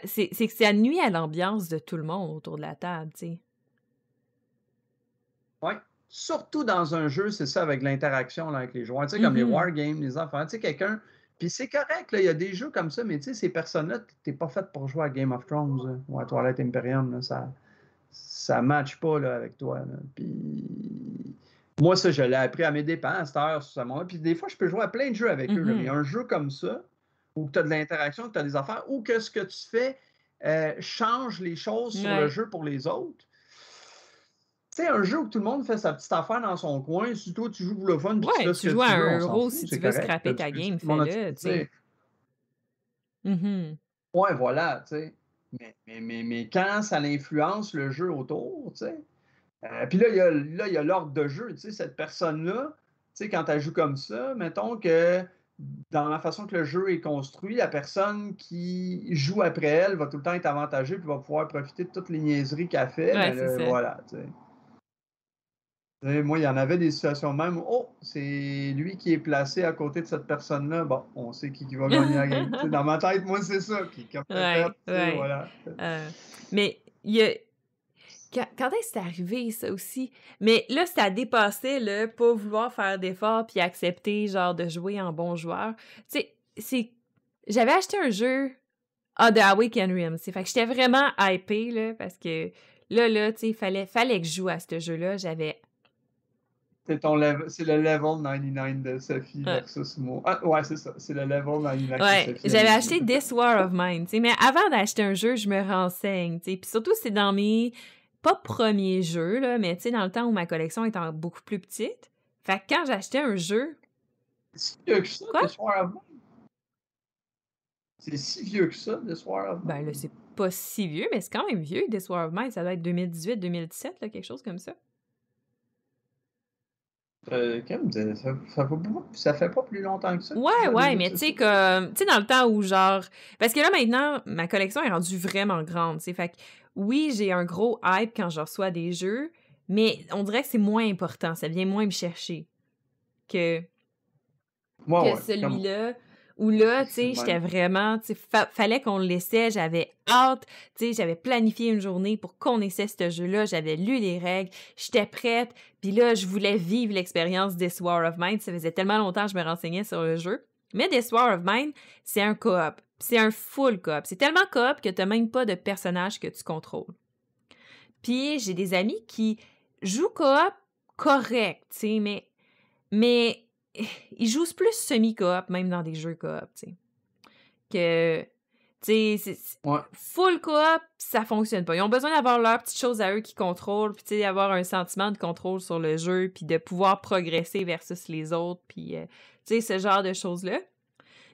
C'est que ça nuit à l'ambiance de tout le monde autour de la table, tu sais. Surtout dans un jeu, c'est ça, avec l'interaction avec les joueurs. Tu sais, comme les mm-hmm. wargames, les enfants. Tu sais, quelqu'un. Puis c'est correct, là, il y a des jeux comme ça, mais tu sais, ces personnes-là, t'es pas fait pour jouer à Game of Thrones ou à Twilight Imperium. Là, ça ça matche pas là, avec toi. Puis moi, ça, je l'ai appris à mes dépens à cette heure, sur ce Puis des fois, je peux jouer à plein de jeux avec eux. Mais mm-hmm. un jeu comme ça, où tu as de l'interaction, que tu as des affaires, ou que ce que tu fais euh, change les choses sur le jeu pour les autres. Tu sais, un jeu où tout le monde fait sa petite affaire dans son coin, si toi tu joues pour le fun, ouais, tu, joues à un euro si tu veux scraper ta game, fais-le, tu sais. Mm-hmm. Ouais, voilà, tu sais. Mais, mais, mais, mais, quand ça influence le jeu autour, tu sais, euh, puis là, il y a l'ordre de jeu. Tu sais, cette personne-là, tu sais, quand elle joue comme ça, mettons que dans la façon que le jeu est construit, la personne qui joue après elle va tout le temps être avantagée puis va pouvoir profiter de toutes les niaiseries qu'elle fait. mais voilà, tu sais. Moi, il y en avait des situations même où, oh, c'est lui qui est placé à côté de cette personne-là. Bon, on sait qui, qui va gagner la game. dans ma tête, moi, c'est ça qui ouais, voilà. Euh, mais il y a, quand, est-ce que c'est arrivé, ça aussi? Mais là, ça a dépassé le pas vouloir faire d'efforts puis accepter, genre, de jouer en bon joueur. Tu sais, c'est... J'avais acheté un jeu ah, de Awaken Realms. Fait que j'étais vraiment hypée, là, parce que là, là, tu sais, fallait, fallait que je joue à ce jeu-là. J'avais c'est le level 99 de Sophie versus moi. Ah, ouais, c'est ça. C'est le level 99 ouais, de Sophie. J'avais acheté This War of Mine, mais avant d'acheter un jeu, je me renseigne, Puis surtout, c'est dans mes pas premier jeu, là, mais tu sais, dans le temps où ma collection était beaucoup plus petite. Fait que quand j'achetais un jeu. C'est si vieux que ça, Quoi? War of C'est si vieux que ça, This War of Ben là, c'est pas si vieux, mais c'est quand même vieux, This War of Mine. Ça doit être 2018-2017, là, quelque chose comme ça. Euh, ça, ça, ça, fait pas plus longtemps que ça. Ouais, ouais, mais tu sais, comme, tu sais, dans le temps où genre. Parce que là, maintenant, ma collection est rendue vraiment grande, tu. Fait que oui, j'ai un gros hype quand je reçois des jeux, mais on dirait que c'est moins important. Ça vient moins me chercher que, que celui-là. Où là, tu sais, j'étais vraiment, tu sais, fallait qu'on le laissait, j'avais hâte, tu sais, j'avais planifié une journée pour qu'on essaie ce jeu-là, j'avais lu les règles, j'étais prête, puis là, je voulais vivre l'expérience des War of Mine, ça faisait tellement longtemps que je me renseignais sur le jeu. Mais This War of Mine, c'est un coop. C'est un full coop. C'est tellement coop que tu n'as même pas de personnage que tu contrôles. Puis j'ai des amis qui jouent coop correct, tu sais, mais, mais [LAUGHS] ils jouent plus semi-coop, même dans des jeux coop, tu sais. Que, tu sais, full coop, ça fonctionne pas. Ils ont besoin d'avoir leurs petites choses à eux qui contrôlent, puis tu sais, avoir un sentiment de contrôle sur le jeu, puis de pouvoir progresser versus les autres, puis, euh, tu sais, ce genre de choses-là.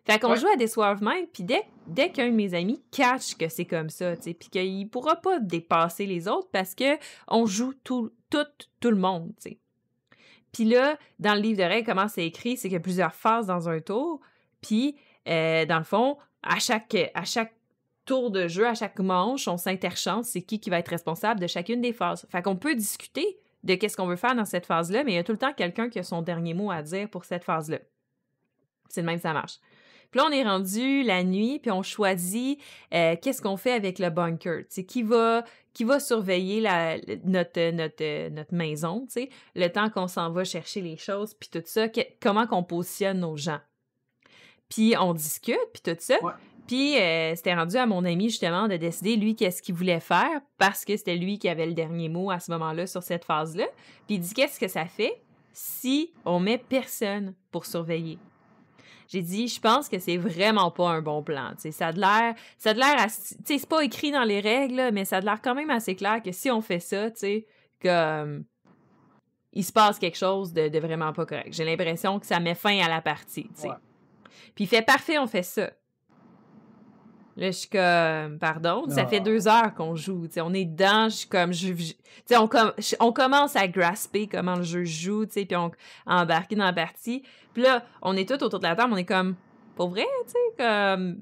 Fait qu'on joue à des of Mind, puis dès, dès qu'un de mes amis catch que c'est comme ça, tu sais, puis qu'il pourra pas dépasser les autres parce que on joue tout, tout, tout le monde, tu sais. Puis là, dans le livre de règles, comment c'est écrit, c'est qu'il y a plusieurs phases dans un tour, puis euh, dans le fond, à chaque, tour de jeu, à chaque manche, on s'interchange, c'est qui qui va être responsable de chacune des phases. Fait qu'on peut discuter de qu'est-ce qu'on veut faire dans cette phase-là, mais il y a tout le temps quelqu'un qui a son dernier mot à dire pour cette phase-là. C'est le même, ça marche. Puis là, on est rendu la nuit, puis on choisit euh, qu'est-ce qu'on fait avec le bunker. C'est qui va qui va surveiller la, notre, notre, notre maison, tu sais, le temps qu'on s'en va chercher les choses, puis tout ça, comment qu'on positionne nos gens. Puis on discute, puis tout ça. Puis euh, c'était rendu à mon ami justement de décider lui qu'est-ce qu'il voulait faire parce que c'était lui qui avait le dernier mot à ce moment-là sur cette phase-là. Puis il dit qu'est-ce que ça fait si on met personne pour surveiller? J'ai dit, je pense que c'est vraiment pas un bon plan. ça a l'air, ça a l'air, c'est pas écrit dans les règles, mais ça a l'air quand même assez clair que si on fait ça, tu sais, comme il se passe quelque chose de, vraiment pas correct. J'ai l'impression que ça met fin à la partie. Puis il fait parfait, on fait ça. Là, je suis comme, pardon, ça fait ah. deux heures qu'on joue. sais on est dedans, je suis comme, je, on, on commence à grasper comment le jeu joue, puis on embarqué dans la partie. Puis là, on est tous autour de la table, on est comme, pour vrai, tu sais, comme.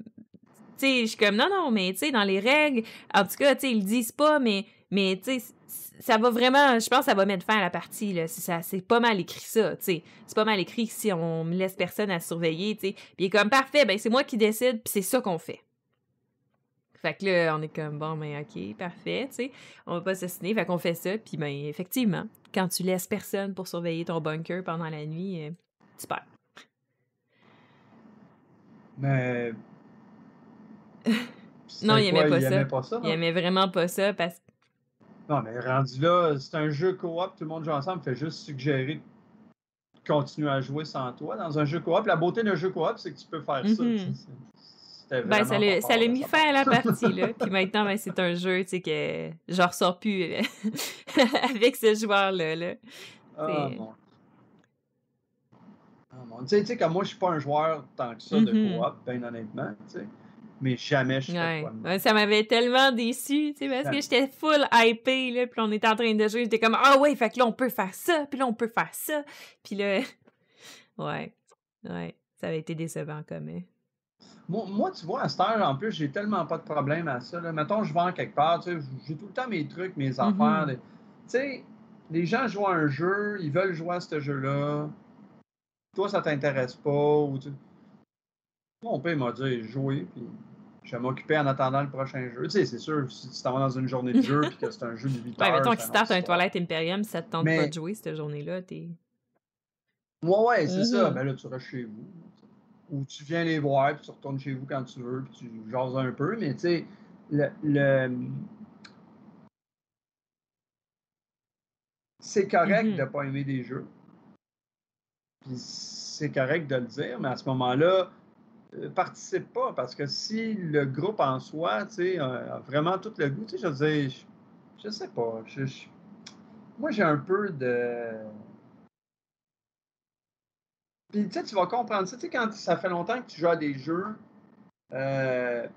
Tu sais, je suis comme, non, non, mais tu sais, dans les règles, en tout cas, tu sais, ils le disent pas, mais, mais tu sais, ça va vraiment, je pense que ça va mettre fin à la partie, là. C'est pas mal écrit ça, tu sais. C'est pas mal écrit si on me laisse personne à surveiller, tu sais. Puis il est comme, parfait, ben c'est moi qui décide, puis c'est ça qu'on fait. Fait que là, on est comme, bon, ben, OK, parfait, tu sais, on va pas s'assiner. Fait qu'on fait ça, puis ben, effectivement, quand tu laisses personne pour surveiller ton bunker pendant la nuit, euh, tu perds. Mais. [LAUGHS] non, il aimait, pas, il ça. aimait pas ça. Il aimait vraiment pas ça parce que. Non, mais rendu là, c'est un jeu coop, tout le monde joue ensemble, fait juste suggérer de continuer à jouer sans toi dans un jeu coop. La beauté d'un jeu coop, c'est que tu peux faire ça. Ben, ça l'a mis fin à la partie, là. [LAUGHS] Puis maintenant, ben, c'est un jeu, tu sais, que je ressors plus euh, [LAUGHS] avec ce joueur-là. Là. Ah, bon. Ah, tu sais, comme moi, je suis pas un joueur tant que ça de mm-hmm. coop, bien honnêtement, tu sais. Mais jamais je ouais. Ça m'avait tellement déçu, tu sais, parce que j'étais full hypé, là, puis on était en train de jouer, j'étais comme, ah ouais, fait que là, on peut faire ça, puis là, on peut faire ça. Puis là, [LAUGHS] ouais, ouais, ça avait été décevant comme. Hein. Moi, tu vois, à cette heure, en plus, j'ai tellement pas de problème à ça. Là. Mettons, je vends quelque part, tu sais, j'ai tout le temps mes trucs, mes affaires. Mm-hmm. Tu sais, les gens jouent à un jeu, ils veulent jouer à ce jeu-là. Toi, ça t'intéresse pas. Ou tu... Mon père m'a dit jouer, puis je vais m'occuper en attendant le prochain jeu. Tu sais, c'est sûr, si tu t'en vas dans une journée de jeu, puis que c'est un jeu de 8 heures. Ouais, mettons qu'il starte un Toilette Imperium, ça te tente pas de jouer cette journée-là, t'es. Ouais, ouais, c'est ça. Mm-hmm. Ben là, tu restes chez vous ou tu viens les voir, puis tu retournes chez vous quand tu veux, puis tu jases un peu. Mais tu sais, le, c'est correct mm-hmm. de ne pas aimer des jeux. Puis c'est correct de le dire, mais à ce moment-là, euh, participe pas, parce que si le groupe en soi, tu sais, a, vraiment tout le goût, tu sais, je veux dire, je, sais pas. moi, j'ai un peu de puis tu sais, tu vas comprendre ça. Tu sais, quand ça fait longtemps que tu joues à des jeux, euh,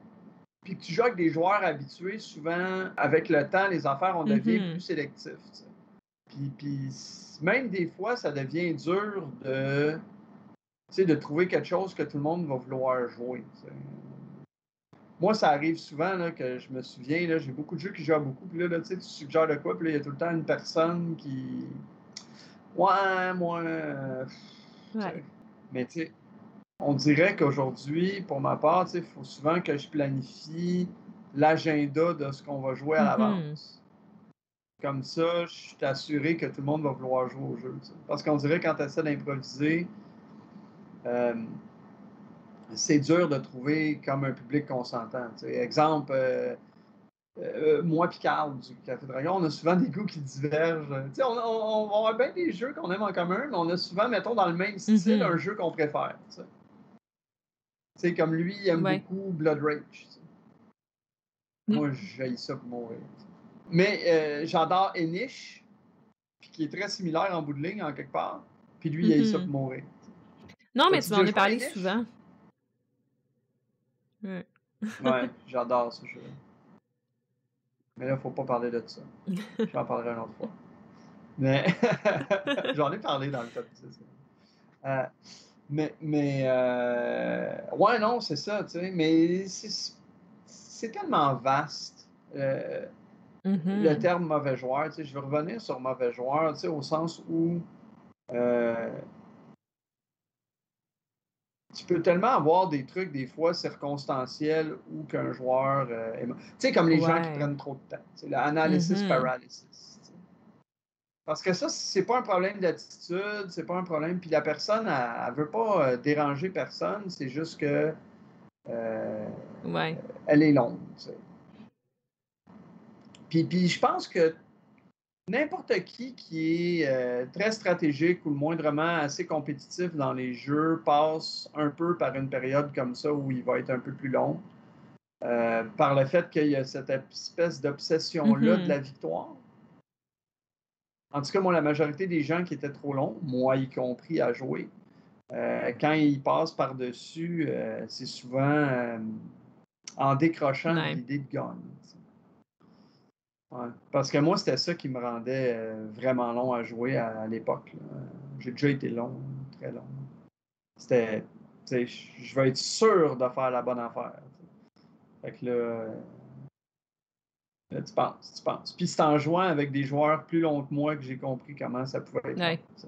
puis que tu joues avec des joueurs habitués, souvent, avec le temps, les affaires, on devient mm-hmm. plus sélectif. Puis, puis même des fois, ça devient dur de, de trouver quelque chose que tout le monde va vouloir jouer. Moi, ça arrive souvent là, que je me souviens, j'ai beaucoup de jeux qui jouent beaucoup, puis là, tu suggères de quoi, puis là, il y a tout le temps une personne qui. Ouais, moi. Mais tu sais, on dirait qu'aujourd'hui, pour ma part, il faut souvent que je planifie l'agenda de ce qu'on va jouer à mm-hmm. l'avance. Comme ça, je suis assuré que tout le monde va vouloir jouer au jeu. Parce qu'on dirait quand tu essaies d'improviser, euh, c'est dur de trouver comme un public consentant. Exemple, euh, euh, moi et Carl du Café Dragon, on a souvent des goûts qui divergent. on, on, on, a bien des jeux qu'on aime en commun, mais on a souvent, mettons, dans le même style, mm-hmm. un jeu qu'on préfère. sais comme lui, il aime beaucoup Blood Rage. Mm. Moi, j'ai ça pour mourir. Mais euh, j'adore Enish, qui est très similaire en bout de ligne, en quelque part. Puis lui, il a ça mm-hmm. pour mourir. Non, mais tu m'en as parlé souvent. Ouais, ouais [LAUGHS] j'adore ce jeu. Mais là, il ne faut pas parler de ça. [LAUGHS] J'en parlerai une autre fois. Mais [LAUGHS] j'en ai parlé dans le top 10. Euh, mais, mais euh, ouais, non, c'est ça, tu sais. Mais c'est tellement vaste. Euh, mm-hmm. Le terme mauvais joueur, tu sais, je vais revenir sur mauvais joueur, tu sais, au sens où tu peux tellement avoir des trucs, des fois, circonstanciels ou qu'un joueur. Euh, tu sais, comme les gens qui prennent trop de temps. L'analysis mm-hmm. paralysis. Parce que ça, c'est pas un problème d'attitude, c'est pas un problème. Puis la personne, elle, veut pas euh, déranger personne, c'est juste que. Euh, elle est longue. Puis, puis je pense que n'importe qui qui est euh, très stratégique ou moindrement assez compétitif dans les jeux passe un peu par une période comme ça où il va être un peu plus long. Euh, par le fait qu'il y a cette espèce d'obsession-là de mm-hmm. la victoire. En tout cas, moi, la majorité des gens qui étaient trop longs, moi y compris à jouer, euh, quand ils passent par-dessus, c'est souvent en décrochant l'idée de gagner. Parce que moi, c'était ça qui me rendait euh, vraiment long à jouer à, l'époque. J'ai déjà été long, très long. C'était. Je vais être sûr de faire la bonne affaire. Fait que là, là, tu penses, tu penses. Puis c'est en jouant avec des joueurs plus longs que moi que j'ai compris comment ça pouvait être. Ouais. Tu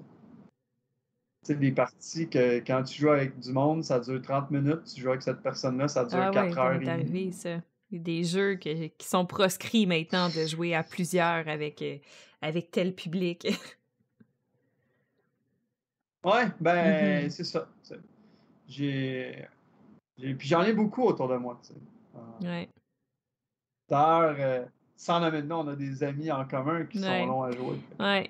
sais, des parties que quand tu joues avec du monde, ça dure 30 minutes. Tu joues avec cette personne-là, ça dure 4 ah heures. et demie. ça. Des jeux qui sont proscrits maintenant de jouer à plusieurs avec, euh, avec tel public. [LAUGHS] ouais, ben, mm-hmm. c'est ça. J'ai. Puis j'en ai beaucoup autour de moi. Euh, ouais. D'ailleurs, euh, sans de nom, on a des amis en commun qui sont longs à jouer. Ouais.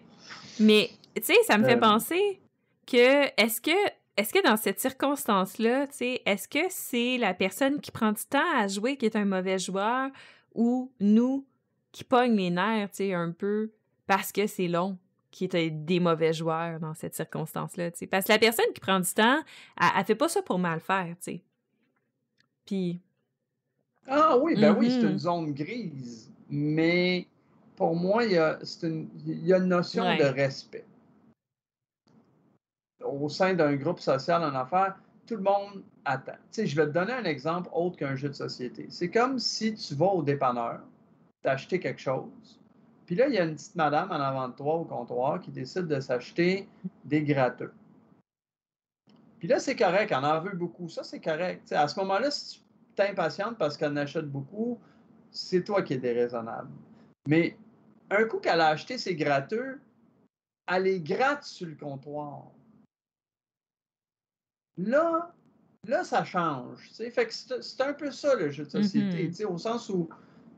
Mais, tu sais, ça me fait penser que est-ce que est-ce que dans cette circonstance-là, est-ce que c'est la personne qui prend du temps à jouer qui est un mauvais joueur ou nous qui pogne les nerfs, tu un peu parce que c'est long qui est des mauvais joueurs dans cette circonstance-là, tu Parce que la personne qui prend du temps, elle, elle fait pas ça pour mal faire, tu sais. Puis... Ah oui, ben oui, c'est une mm-hmm. zone grise. Mais pour moi, il y a, une, y a une notion de respect au sein d'un groupe social en affaires, tout le monde attend. Tu sais, je vais te donner un exemple autre qu'un jeu de société. C'est comme si tu vas au dépanneur, t'acheter quelque chose, puis là, il y a une petite madame en avant de toi au comptoir qui décide de s'acheter des gratteux. Puis là, c'est correct, elle en veut beaucoup. Ça, c'est correct. à ce moment-là, si tu t'impatientes parce qu'elle en achète beaucoup, c'est toi qui es déraisonnable. Mais un coup qu'elle a acheté ses gratteux, elle les gratte sur le comptoir. Là, là, ça change. Fait que c'est un peu ça le jeu de société, mm-hmm. au sens où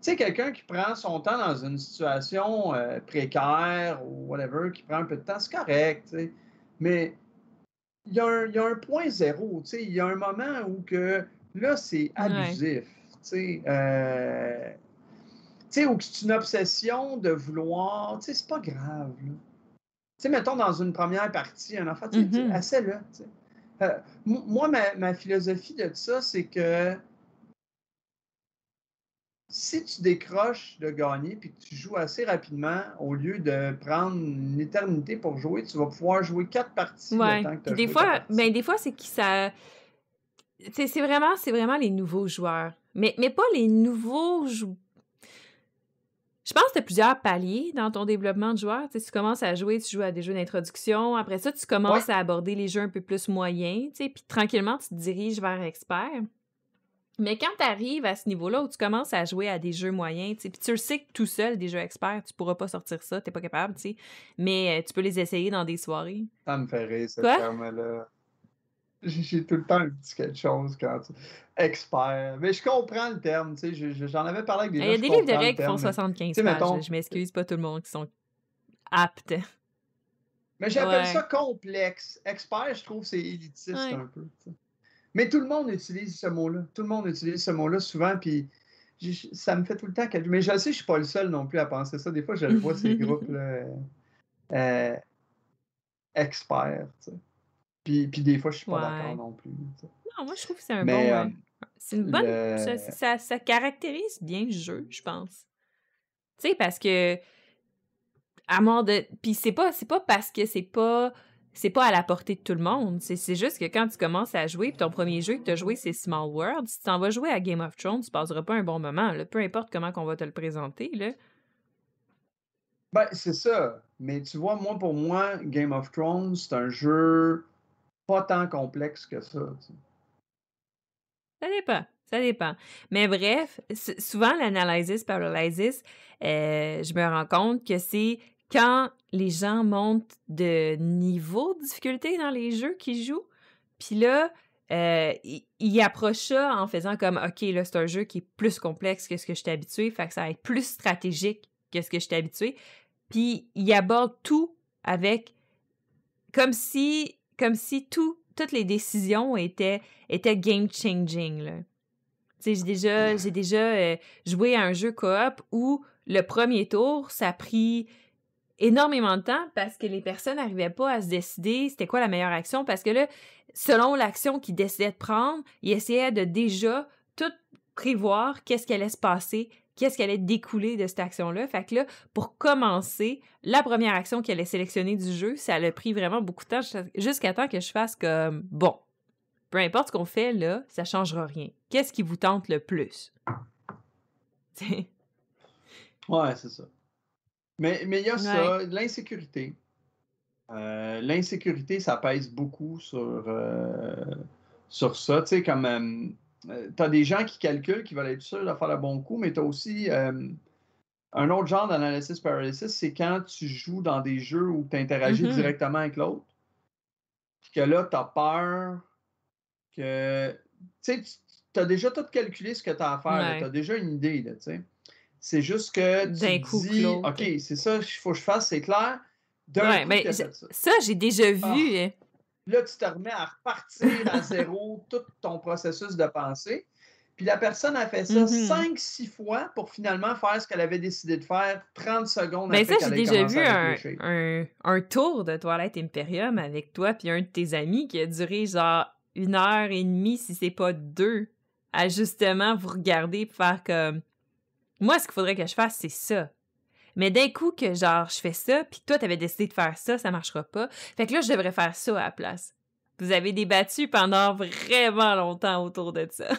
tu sais, quelqu'un qui prend son temps dans une situation euh, précaire ou whatever, qui prend un peu de temps, c'est correct, mais il y, a un, point zéro, il y a un moment où que là, c'est abusif, tu sais, euh, ou que c'est une obsession de vouloir, tu sais, c'est pas grave, Tu sais, mettons dans une première partie, un enfant, tu sais, mm-hmm. assez-le, euh, moi, ma, philosophie de ça, c'est que si tu décroches de gagner puis que tu joues assez rapidement, au lieu de prendre une éternité pour jouer, tu vas pouvoir jouer quatre parties ouais. que des, fois, ben, des fois, c'est que ça. C'est vraiment, vraiment les nouveaux joueurs. Mais, mais pas les nouveaux joueurs je pense que tu as plusieurs paliers dans ton développement de joueur. Tu, tu commences à jouer, tu joues à des jeux d'introduction. Après ça, tu commences à aborder les jeux un peu plus moyens. Tu puis tranquillement, tu te diriges vers expert. Mais quand tu arrives à ce niveau-là où tu commences à jouer à des jeux moyens, puis tu le sais que tout seul, des jeux experts, tu pourras pas sortir ça, t'es pas capable, tu sais. Mais euh, tu peux les essayer dans des soirées. Ça me fait rire, ce terme-là. J'ai tout le temps un petit quelque chose quand tu... Expert. Mais je comprends le terme, tu sais. J'en avais parlé avec des gens. Il y a des livres de règles qui font 75 pages. Je m'excuse, pas tout le monde qui sont aptes. Mais j'appelle ça complexe. Expert, je trouve, c'est élitiste un peu. Mais tout le monde utilise ce mot-là. Tout le monde utilise ce mot-là souvent, puis ça me fait tout le temps. Mais je sais, je ne suis pas le seul non plus à penser ça. Des fois, je le vois, ces [LAUGHS] groupes-là. Euh, experts, tu sais. Puis, puis des fois, je suis pas d'accord non plus. Non, moi, je trouve que c'est un bon. Euh, c'est une bonne. Ça, ça, caractérise bien le jeu, je pense. Tu sais, parce que. À mort de. Puis c'est pas, c'est pas parce que c'est pas. C'est pas à la portée de tout le monde. C'est juste que quand tu commences à jouer, puis ton premier jeu que tu as joué, c'est Small World, si tu en vas jouer à Game of Thrones, tu passeras pas un bon moment. Là, peu importe comment qu'on va te le présenter. Là. Ben, c'est ça. Mais tu vois, moi, pour moi, Game of Thrones, c'est un jeu pas tant complexe que ça. Ça dépend. Ça dépend. Mais bref, souvent, l'analysis paralysis, euh, je me rends compte que c'est quand les gens montent de niveau de difficulté dans les jeux qu'ils jouent, puis là, euh, ils approchent ça en faisant comme OK, là, c'est un jeu qui est plus complexe que ce que je suis habitué, fait que ça va être plus stratégique que ce que je suis habitué. Puis il aborde tout avec comme si comme si tout toutes les décisions étaient étaient game changing j'ai déjà j'ai déjà euh, joué à un jeu coop où le premier tour ça a pris énormément de temps parce que les personnes n'arrivaient pas à se décider c'était quoi la meilleure action parce que là selon l'action qu'ils décidaient de prendre, ils essayaient de déjà tout prévoir qu'est-ce qui allait se passer qu'est-ce qui allait découler de cette action-là. Fait que là, pour commencer, la première action qu'elle allait sélectionner du jeu, ça a pris vraiment beaucoup de temps jusqu'à temps que je fasse comme bon, peu importe ce qu'on fait là, ça changera rien. Qu'est-ce qui vous tente le plus? [LAUGHS] ouais, c'est ça. Mais il y a ça, l'insécurité. Euh, l'insécurité, ça pèse beaucoup sur, euh, sur ça. Tu sais, comme euh, tu as des gens qui calculent, qui veulent être sûrs de faire le bon coup, mais tu as aussi euh, un autre genre d'analysis paralysis, c'est quand tu joues dans des jeux où tu interagis mm-hmm. directement avec l'autre. Puis que là, tu as peur que. Tu sais, tu as déjà tout calculé ce que tu as à faire. Tu as déjà une idée. Tu sais. C'est juste que tu coup, dis, OK, c'est ça qu'il faut que je fasse, c'est clair. Ouais, mais ça, j'ai déjà ah. vu. Hein. Là, tu te remets à repartir à [LAUGHS] zéro tout ton processus de pensée. Puis la personne a fait ça mm-hmm. cinq, six fois pour finalement faire ce qu'elle avait décidé de faire 30 secondes Mais ça, j'ai déjà vu un, un, tour de Toilette Imperium avec toi puis un de tes amis qui a duré genre une heure et demie, si c'est pas deux, à justement vous regarder et faire comme... Moi, ce qu'il faudrait que je fasse, c'est ça. Mais d'un coup que genre je fais ça, puis toi t'avais décidé de faire ça, ça marchera pas. Fait que là je devrais faire ça à la place. Vous avez débattu pendant vraiment longtemps autour de ça. [LAUGHS]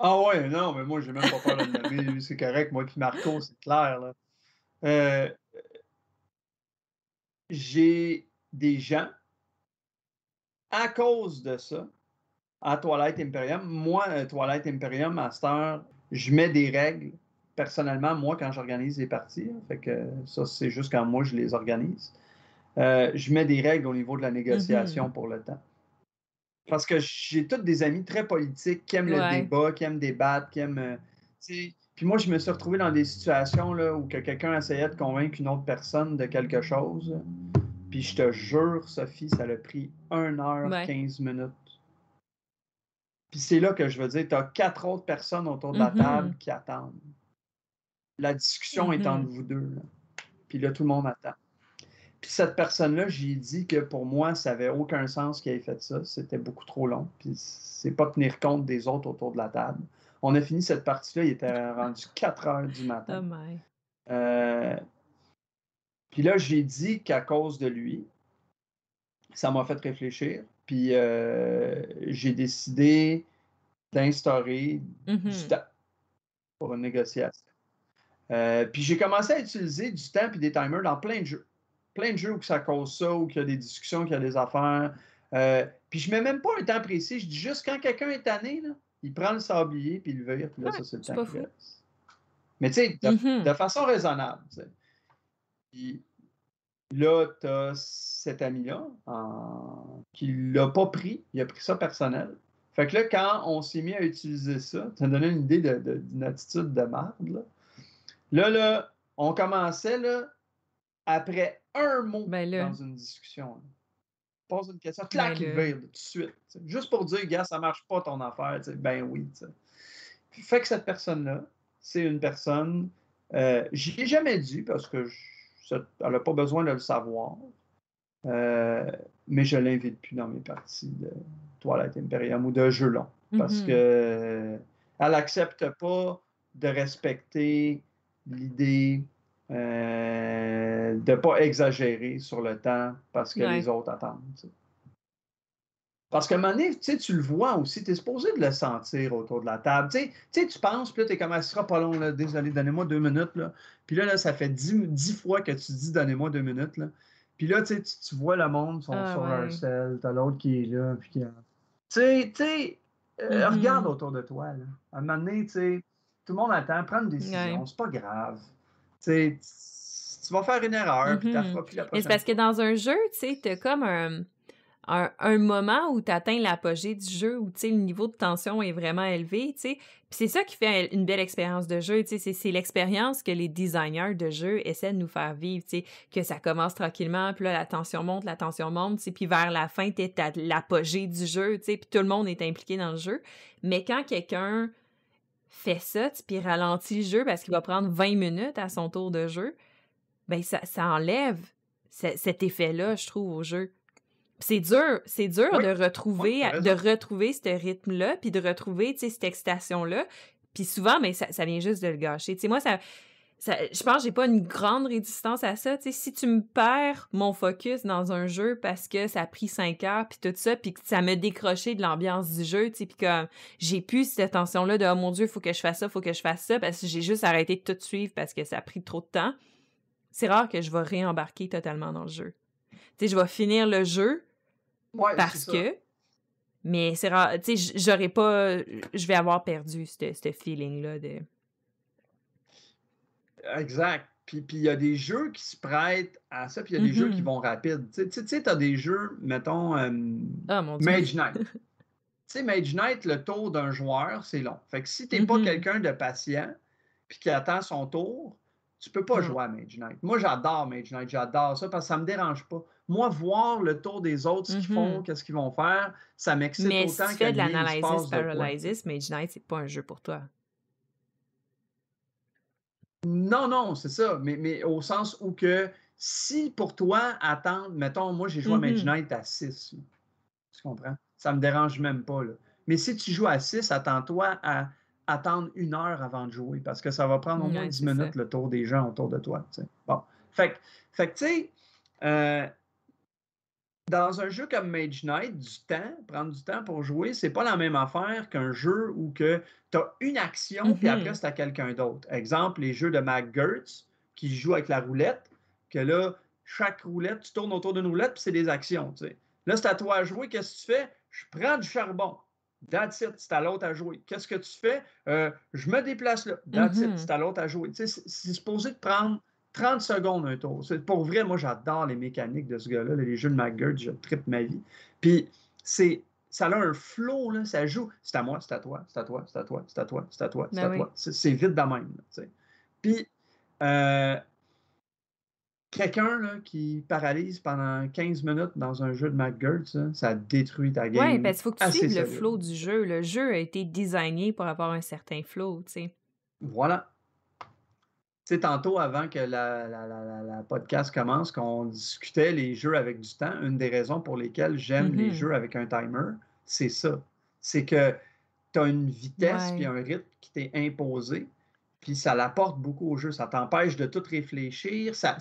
Ah ouais, non, mais moi j'ai même pas peur de le nommer, c'est correct, moi puis Marco, c'est clair là. Euh, j'ai des gens à cause de ça à Toilette Imperium. Moi, euh, Toilette Imperium, Master, je mets des règles personnellement, moi, quand j'organise les parties, hein, fait que ça, c'est juste quand moi, je les organise, euh, je mets des règles au niveau de la négociation mm-hmm. pour le temps. Parce que j'ai tous des amis très politiques qui aiment le débat, qui aiment débattre, qui aiment. Euh, puis moi, je me suis retrouvé dans des situations là, où que quelqu'un essayait de convaincre une autre personne de quelque chose. Puis je te jure, Sophie, ça a pris 1 heure 15 minutes. Puis c'est là que je veux dire, tu as quatre autres personnes autour de la mm-hmm. table qui attendent. La discussion est entre mm-hmm. vous deux. Puis là, tout le monde attend. Puis cette personne-là, j'ai dit que pour moi, ça n'avait aucun sens qu'il ait fait ça. C'était beaucoup trop long. Puis c'est pas tenir compte des autres autour de la table. On a fini cette partie-là, il était rendu [LAUGHS] 4 heures du matin. Oh euh, puis là, j'ai dit qu'à cause de lui, ça m'a fait réfléchir. Puis euh, j'ai décidé d'instaurer du mm-hmm. temps pour une négociation. Euh, puis j'ai commencé à utiliser du temps et des timers dans plein de jeux. Plein de jeux où ça cause ça, où il y a des discussions, qu'il y a des affaires. Euh, puis je mets même pas un temps précis. Je dis juste quand quelqu'un est tanné, là, il prend le sablier puis il le vire, puis là, ça, c'est le temps qu'il Mais tu sais, mm-hmm. de, façon raisonnable. Puis là, tu as cet ami-là qui l'a pas pris. Il a pris ça personnel. Fait que là, quand on s'est mis à utiliser ça, ça donné une idée d'une attitude de merde. Là. Là, là, on commençait là, après un mot ben dans une discussion. Pose une question, ben claque tout de suite. Juste pour dire, gars, ça marche pas ton affaire. Ben oui. fait que cette personne-là, c'est une personne. Euh, J'y ai jamais dit parce que elle n'a pas besoin de le savoir. Euh, mais je l'invite plus dans mes parties de Toilette Imperium ou de jeu long. Parce mm-hmm. que elle n'accepte pas de respecter l'idée euh, de ne pas exagérer sur le temps parce que les autres attendent. Parce qu'à un moment donné, tu le vois aussi, tu es supposé de le sentir autour de la table. Tu penses, puis là, tu es comme, ah, ce sera pas long, là, désolé, donnez-moi deux minutes. Là. Puis là, là, ça fait dix, fois que tu dis, donnez-moi deux minutes. Là. Puis là, tu, tu vois le monde sont ah, sur leur sel, t'as l'autre qui est là, puis qui... Tu sais, tu sais, euh, mm-hmm. regarde autour de toi. Là. À un moment donné, tu sais, tout le monde attend, prends une décision, c'est pas grave tu vas faire une erreur, puis plus la prochaine. c'est parce que dans un jeu, tu sais, t'as comme un. un, moment où tu atteins l'apogée du jeu, où le niveau de tension est vraiment élevé, tu sais. c'est ça qui fait une belle expérience de jeu, tu sais. C'est l'expérience que les designers de jeu essaient de nous faire vivre, tu sais. Que ça commence tranquillement, puis là, la tension monte, la tension monte, puis vers la fin, tu à l'apogée du jeu, tu sais, puis tout le monde est impliqué dans le jeu. Mais quand quelqu'un fait ça, puis ralentit le jeu parce qu'il va prendre 20 minutes à son tour de jeu, ben ça, ça enlève cet effet-là, je trouve, au jeu. C'est dur, c'est dur de retrouver, de retrouver ce rythme-là, puis de retrouver, cette excitation-là. Puis souvent, mais ça, vient juste de le gâcher. Tu sais, moi, ça, je pense que j'ai pas une grande résistance à ça. Si tu me perds mon focus dans un jeu parce que ça a pris cinq heures, puis tout ça, puis que ça m'a décroché de l'ambiance du jeu, puis que j'ai plus cette tension-là de « Oh mon Dieu, il faut que je fasse ça, il faut que je fasse ça », parce que j'ai juste arrêté de tout suivre parce que ça a pris trop de temps, c'est rare que je vais réembarquer totalement dans le jeu. Tu sais, je vais finir le jeu, parce que. Mais c'est rare. Tu sais, j'aurais pas. Je vais avoir perdu ce feeling-là de. Exact. Puis il y a des jeux qui se prêtent à ça, puis il y a des jeux qui mm-hmm. vont rapide. Tu sais, tu as des jeux, mettons, euh, ah, Mage Knight. [LAUGHS] tu sais, Mage Knight, le tour d'un joueur, c'est long. Fait que si tu n'es pas mm-hmm. quelqu'un de patient, puis qui attend son tour, tu peux pas mm. jouer à Mage Knight. Moi, j'adore Mage Knight, j'adore ça parce que ça me dérange pas moi, voir le tour des autres, ce qu'ils font, mm-hmm. qu'est-ce qu'ils vont faire, ça m'excite autant Mais si tu fais de l'analysis paralysis, Mage Knight, c'est pas un jeu pour toi. Non, non, c'est ça. Mais, mais au sens où que si pour toi, attendre, mettons, moi j'ai joué à Mage mm-hmm. Knight à 6. Tu comprends? Ça me dérange même pas. Là. Mais si tu joues à 6, attends-toi à attendre une heure avant de jouer parce que ça va prendre au moins 10 minutes le tour des gens autour de toi. Bon. Fait, fait que, tu sais, euh, dans un jeu comme Mage Knight, du temps, prendre du temps pour jouer, c'est pas la même affaire qu'un jeu où que tu as une action, puis après, mm-hmm. c'est à quelqu'un d'autre. Exemple, les jeux de McGurts qui jouent avec la roulette, que là, chaque roulette, tu tournes autour d'une roulette, puis c'est des actions. Là, c'est à toi à jouer. Qu'est-ce que tu fais? Je prends du charbon. That's it, c'est à l'autre à jouer. Qu'est-ce que tu fais? Euh, je me déplace là. That's it, mm-hmm. c'est à l'autre à jouer. C'est supposé de prendre 30 secondes un tour. Pour vrai, moi, j'adore les mécaniques de ce gars-là. Les jeux de McGurk, je tripe ma vie. Puis, c'est ça a un flow, là, ça joue. C'est à moi, c'est à toi, c'est à toi, c'est à toi, c'est à toi, c'est à toi, c'est à ben toi. C'est vite de même. Puis, euh, quelqu'un qui paralyse pendant 15 minutes dans un jeu de McGurk, ça, ça détruit ta game. Oui, parce qu'il faut que tu suives le flow du jeu. Le jeu a été designé pour avoir un certain flow, tu sais. Voilà sais, tantôt, avant que la, podcast commence, qu'on discutait les jeux avec du temps, une des raisons pour lesquelles j'aime les mm-hmm. jeux avec un timer, c'est ça. C'est que tu as une vitesse puis un rythme qui t'est imposé, puis ça l'apporte beaucoup au jeu. Ça t'empêche de tout réfléchir, ça,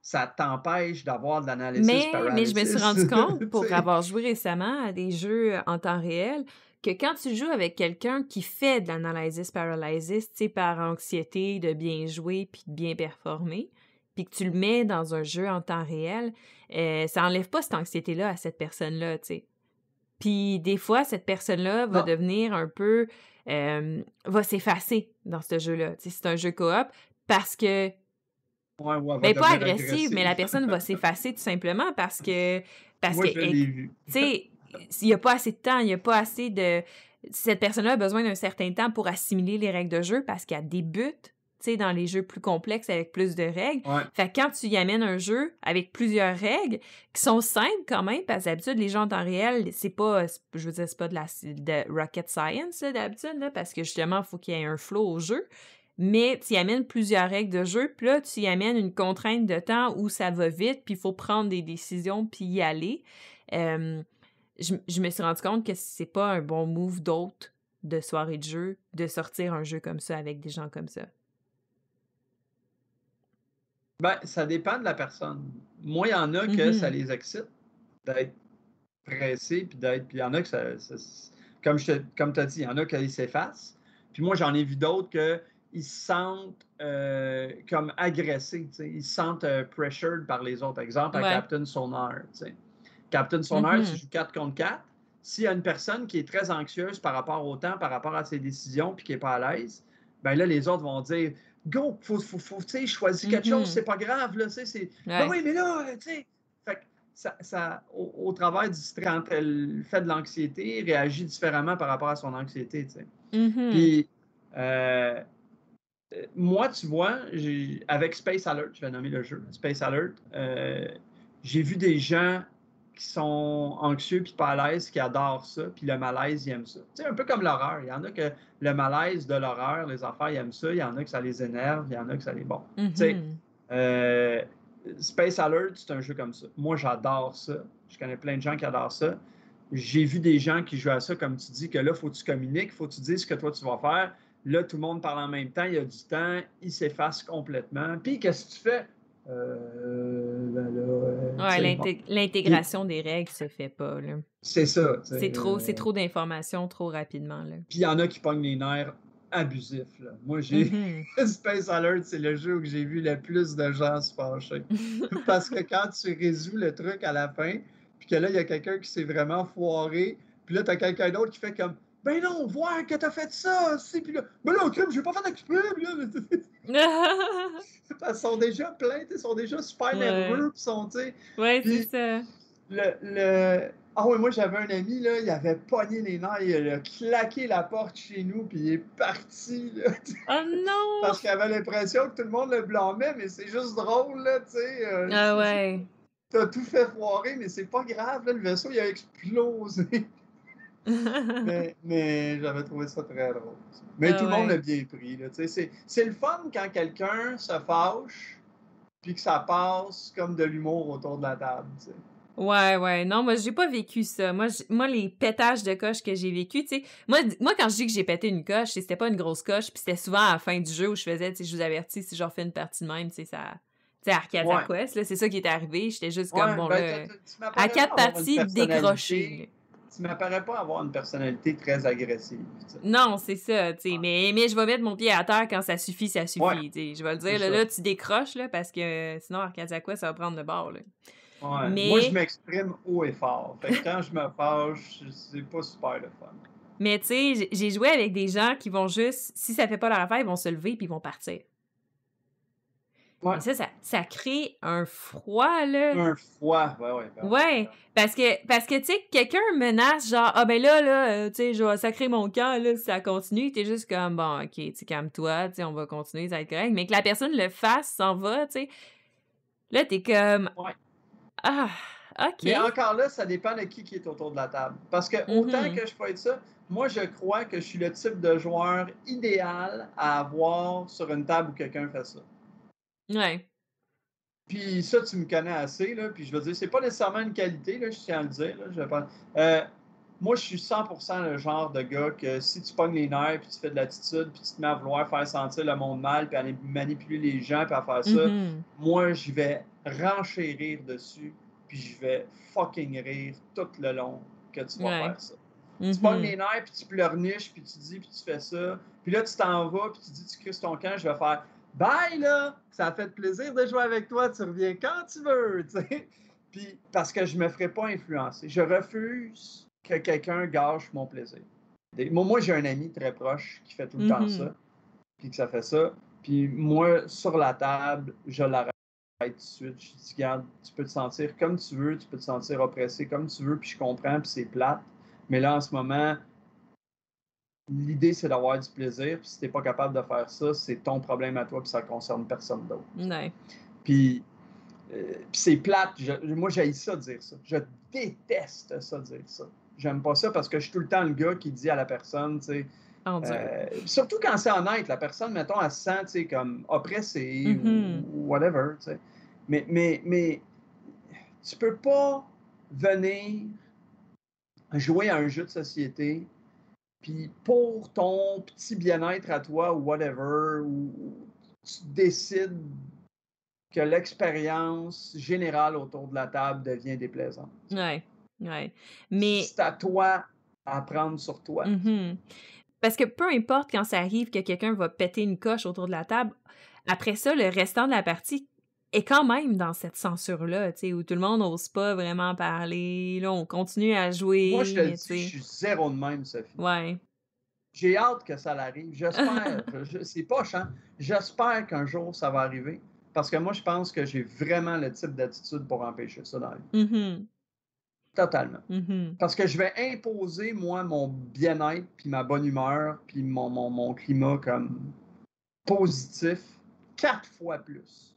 ça, t'empêche d'avoir de l'analyse mais, mais je me suis rendu compte, [LAUGHS] pour avoir joué récemment à des jeux en temps réel, que quand tu joues avec quelqu'un qui fait de l'analysis paralysis, tu sais, par anxiété de bien jouer puis de bien performer, puis que tu le mets dans un jeu en temps réel, euh, ça enlève pas cette anxiété-là à cette personne-là, tu sais. Puis des fois, cette personne-là va devenir un peu... Euh, va s'effacer dans ce jeu-là. C'est un jeu coop parce que Ouais, ouais, ben, pas agressive, mais la personne va s'effacer tout simplement parce que. [LAUGHS] Parce que. Tu sais, il n'y a pas assez de temps, il n'y a pas assez de. Cette personne-là a besoin d'un certain temps pour assimiler les règles de jeu parce qu'elle débute dans les jeux plus complexes avec plus de règles. Fait que quand tu y amènes un jeu avec plusieurs règles qui sont simples quand même, parce que d'habitude, les gens en temps réel, c'est pas, je veux dire, c'est pas de la de rocket science d'habitude, parce que justement, il faut qu'il y ait un flow au jeu. Mais tu y amènes plusieurs règles de jeu, puis là, tu y amènes une contrainte de temps où ça va vite, puis il faut prendre des décisions, puis y aller. Euh, je, me suis rendu compte que c'est pas un bon move d'autre de soirée de jeu de sortir un jeu comme ça avec des gens comme ça. Ben, ça dépend de la personne. Moi, il y en a que ça mm-hmm. les excite d'être pressés, puis d'être. Puis il y en a que ça. comme comme tu as dit, il y en a qui s'effacent. Puis moi, j'en ai vu d'autres qu'ils se sentent euh, comme agressés. Ils se sentent euh, pressured par les autres. Exemple, à Captain Sonar. Captain Sonar, mm joue 4 contre 4. S'il y a une personne qui est très anxieuse par rapport au temps, par rapport à ses décisions, puis qui n'est pas à l'aise, ben là, les autres vont dire Go, faut, faut, faut tu sais, choisis quelque chose, mm-hmm. c'est pas grave, là, tu sais. Ben oui, mais là, tu sais. ça, au, travers du quand elle fait de l'anxiété, réagit différemment par rapport à son anxiété. Tu sais. Mm-hmm. Puis, euh, moi, tu vois, avec Space Alert, je vais nommer le jeu, Space Alert, euh, j'ai vu des gens qui sont anxieux puis pas à l'aise, qui adorent ça, puis le malaise, ils aiment ça. Sais, un peu comme l'horreur. Il y en a que le malaise de l'horreur, les affaires, ils aiment ça. Il y en a que ça les énerve, il y en a que ça les... Bon, tu sais, mm-hmm. euh, Space Alert, c'est un jeu comme ça. Moi, j'adore ça. Je connais plein de gens qui adorent ça. J'ai vu des gens qui jouent à ça, comme tu dis, que là, il faut que tu communiques, il faut que tu dises ce que toi, tu vas faire. Là, tout le monde parle en même temps, il y a du temps, il s'efface complètement. Puis, qu'est-ce que tu fais? Euh, ben euh l'intégration des règles se fait pas. C'est ça. C'est trop, c'est trop d'informations trop rapidement. Là. Puis il y en a qui pognent les nerfs abusifs. Là. Moi, j'ai mm-hmm. [LAUGHS] Space Alert, c'est le jeu où j'ai vu le plus de gens se fâcher. [LAUGHS] Parce que quand tu résous le truc à la fin, puis que là, il y a quelqu'un qui s'est vraiment foiré, puis là, tu as quelqu'un d'autre qui fait comme ben non, voir que t'as fait ça, c'est puis là, ben là, crime, je vais pas faire d'exprès, là. [LAUGHS] ils sont déjà pleins, ils sont déjà super nerveux, pis sont, tu sais. Ouais, c'est ça. Le, le... Ah ouais, moi j'avais un ami, là, il avait pogné les nerfs, il a claqué la porte chez nous, puis il est parti, là. [LAUGHS] Oh non! Parce qu'il avait l'impression que tout le monde le blâmait, mais c'est juste drôle, là, tu sais. Euh, ah ouais. T'as tout fait foirer, mais c'est pas grave, là, le vaisseau, il a explosé [LAUGHS] [LAUGHS] mais, j'avais trouvé ça très drôle. Mais ah tout le monde l'a bien pris. C'est le fun quand quelqu'un se fâche puis que ça passe comme de l'humour autour de la table. Ouais, ouais. Non, moi, j'ai pas vécu ça. Moi, moi les pétages de coche que j'ai vécu, tu sais, moi, moi, quand je dis que j'ai pété une coche, c'était pas une grosse coche, puis c'était souvent à la fin du jeu où je faisais, tu sais, je vous avertis, si je refais une partie de même, tu sais, ça... Tu sais, Arcadia Quest, c'est ça qui est arrivé. J'étais juste comme, bon, ben, là... à quatre parties, décrochées tu m'apparais pas avoir une personnalité très agressive. Non, c'est ça, tu sais. Mais, mais je vais mettre mon pied à terre quand ça suffit, ça suffit. Je vais le dire, là, là, tu décroches, là, parce que sinon, Arcadia quoi, ça va prendre le bord. Là. Ouais. Moi, je m'exprime haut et fort. Fait que quand je me fâche, c'est pas super le fun. Mais tu sais, j'ai joué avec des gens qui vont juste, si ça fait pas leur affaire, ils vont se lever puis ils vont partir. Ouais. Ça, ça, ça, crée un froid, là. Un froid, ouais, ouais. ouais, parce que, parce que tu sais, quelqu'un menace, genre, ah ben là, là, euh, tu sais, je vais sacrer mon camp, là, si ça continue, t'es juste comme, bon, ok, tu calme-toi, tu sais, on va continuer, ça va être correct. Mais que la personne le fasse, s'en va, tu sais. Là, t'es comme. Ouais. Ah, ok. Mais encore là, ça dépend de qui qui est autour de la table. Parce que autant mm-hmm. que je peux être ça, moi, je crois que je suis le type de joueur idéal à avoir sur une table où quelqu'un fait ça. Ouais. Puis ça, tu me connais assez, là. Puis je veux dire, c'est pas nécessairement une qualité, là, je tiens à le dire. Là, je euh, moi, je suis 100% le genre de gars que si tu pognes les nerfs, puis tu fais de l'attitude, puis tu te mets à vouloir faire sentir le monde mal, puis à manipuler les gens, puis à faire ça, mm-hmm. moi, je vais renchérir dessus, puis je vais fucking rire tout le long que tu vas faire ça. Tu pognes mm-hmm. les nerfs, puis tu pleurniches, puis tu dis, puis tu fais ça. Puis là, tu t'en vas, puis tu dis, tu crises ton camp, je vais faire Bye là! Ça a fait plaisir de jouer avec toi, tu reviens quand tu veux, tu sais. [LAUGHS] Puis parce que je me ferai pas influencer. Je refuse que quelqu'un gâche mon plaisir. Moi, j'ai un ami très proche qui fait tout le temps mm-hmm. ça, puis que ça fait ça. Puis moi, sur la table, je l'arrête tout de suite. Je dis, regarde, tu peux te sentir comme tu veux, tu peux te sentir oppressé comme tu veux, puis je comprends, puis c'est plate. Mais là, en ce moment, L'idée, c'est d'avoir du plaisir. Puis si t'es pas capable de faire ça, c'est ton problème à toi, puis ça concerne personne d'autre. Ouais. Puis, euh, c'est plate. moi, j'ai ça dire ça. Je déteste ça dire ça. J'aime pas ça parce que je suis tout le temps le gars qui dit à la personne, tu sais. Euh, surtout quand c'est honnête, la personne, mettons, elle se sent, tu sais, comme oppressée ou, mm-hmm. whatever, tu sais. Mais, mais, mais tu peux pas venir jouer à un jeu de société puis pour ton petit bien-être à toi ou whatever, ou tu décides que l'expérience générale autour de la table devient déplaisante. Oui, oui. Mais... C'est à toi à prendre sur toi. Mm-hmm. Parce que peu importe quand ça arrive que quelqu'un va péter une coche autour de la table, après ça, le restant de la partie est quand même dans cette censure-là, où tout le monde n'ose pas vraiment parler. Là, on continue à jouer. Moi, je te dis, je suis zéro de même, Sophie. Ouais. J'ai hâte que ça l'arrive. J'espère. [LAUGHS] c'est pas chant. J'espère qu'un jour, ça va arriver. Parce que moi, je pense que j'ai vraiment le type d'attitude pour empêcher ça vie. Mm-hmm. Totalement. Mm-hmm. Parce que je vais imposer, moi, mon bien-être, puis ma bonne humeur, puis mon, mon, climat comme positif quatre fois plus.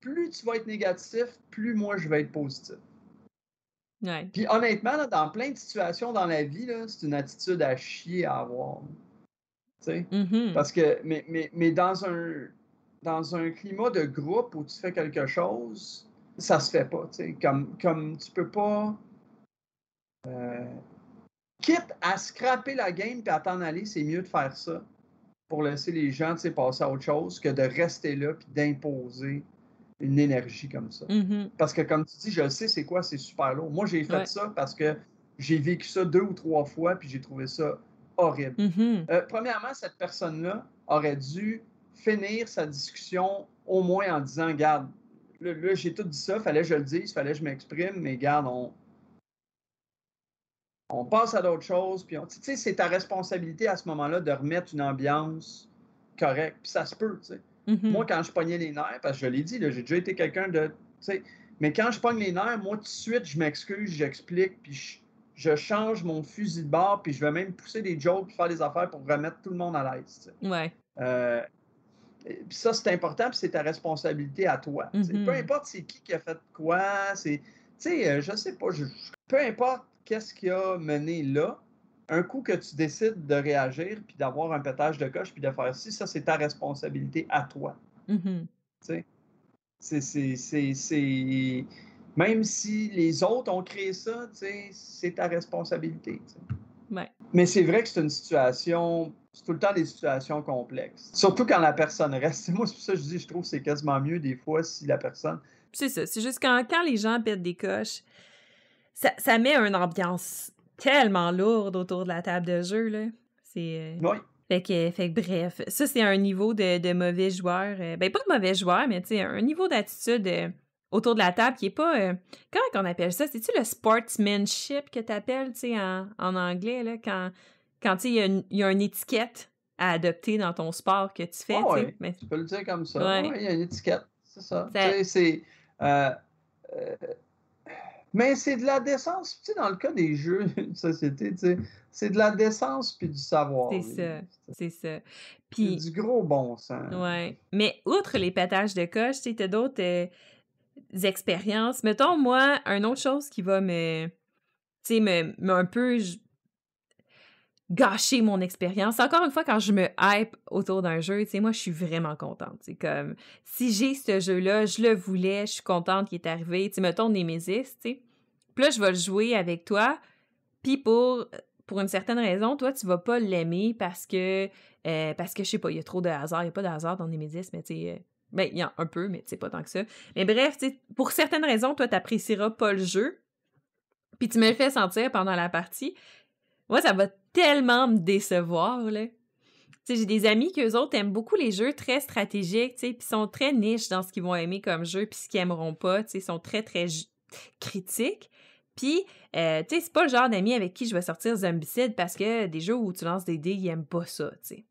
Plus tu vas être négatif, plus moi, je vais être positif. Puis honnêtement, dans plein de situations dans la vie, c'est une attitude à chier à avoir. Mm-hmm. Parce que, mais, mais, mais dans, un, dans un climat de groupe où tu fais quelque chose, ça se fait pas. Comme, comme tu peux pas. Euh, quitte à scraper la game et à t'en aller, c'est mieux de faire ça pour laisser les gens passer à autre chose que de rester là et d'imposer une énergie comme ça. Mm-hmm. Parce que, comme tu dis, je sais c'est quoi, c'est super lourd. Moi, j'ai fait ça parce que j'ai vécu ça deux ou trois fois puis j'ai trouvé ça horrible. Mm-hmm. Euh, premièrement, cette personne-là aurait dû finir sa discussion au moins en disant Garde, là, j'ai tout dit ça, fallait que je le dise, fallait que je m'exprime, mais garde, on, on passe à d'autres choses. Puis, tu sais, c'est ta responsabilité à ce moment-là de remettre une ambiance correcte. Puis ça se peut, tu sais. Mm-hmm. Moi, quand je pognais les nerfs, parce que je l'ai dit, j'ai déjà été quelqu'un de. Mais quand je pogne les nerfs, moi, tout de suite, je m'excuse, j'explique, puis je, je change mon fusil de bord, puis je vais même pousser des jokes, puis faire des affaires pour remettre tout le monde à l'aise. Ouais. Euh, puis ça, c'est important, puis c'est ta responsabilité à toi. Peu mm-hmm. importe c'est qui qui a fait quoi, c'est. Tu sais, euh, je sais pas, peu importe qu'est-ce qui a mené là, un coup que tu décides de réagir, puis d'avoir un pétage de coche, puis de faire ci, ça, c'est ta responsabilité à toi. Mm-hmm. Tu sais, c'est même si les autres ont créé ça, c'est ta responsabilité. Mais c'est vrai que c'est une situation, c'est tout le temps des situations complexes. Surtout quand la personne reste. [LAUGHS] Moi, c'est pour ça que je dis, je trouve que c'est quasiment mieux des fois si la personne. C'est ça. C'est juste quand, quand les gens pètent des coches, ça, ça, met une ambiance tellement lourde autour de la table de jeu. Là. C'est. Euh, oui. Fait que, fait bref, ça, c'est un niveau de, de mauvais joueur. Euh, ben, pas de mauvais joueur, mais un niveau d'attitude. Euh, autour de la table qui est pas. Euh, comment on appelle ça? C'est-tu le sportsmanship que tu appelles en, en anglais, là, quand, quand il y, a une, y a une étiquette à adopter dans ton sport que tu fais? Oh, Mais... Tu peux le dire comme ça. il y a une étiquette. C'est ça. C'est. Euh, euh, mais c'est de la décence, tu sais, dans le cas des jeux [LAUGHS] de société, tu sais, c'est de la décence puis du savoir. C'est ça, c'est ça. Puis du gros bon sens. Ouais. Mais outre les pétages de coche, tu sais, d'autres expériences. Mettons, moi, une autre chose qui va me, tu sais, me, un peu gâcher mon expérience. Encore une fois, quand je me hype autour d'un jeu, tu sais, moi, je suis vraiment contente. C'est comme, si j'ai ce jeu-là, je le voulais, je suis contente qu'il est arrivé. Tu sais, mettons Nemesis, tu sais. Puis là, je vais le jouer avec toi. Puis pour, une certaine raison, toi, tu vas pas l'aimer parce que, euh, parce que, je sais pas, il y a trop de hasard. Il y a pas de hasard dans Nemesis, mais tu sais, euh, ben, il y a un peu, mais c'est pas tant que ça. Mais bref, pour certaines raisons, toi, t'apprécieras pas le jeu. Puis tu me le fais sentir pendant la partie. Moi, ça va tellement me décevoir, là. J'ai des amis qui, eux autres, aiment beaucoup les jeux très stratégiques, puis sont très niches dans ce qu'ils vont aimer comme jeu, puis ce qu'ils aimeront pas, sais, sont très, très critiques. Puis, euh, tu sais, c'est pas le genre d'amis avec qui je vais sortir Zombicide parce que des jeux où tu lances des dés, ils aiment pas ça, tu sais.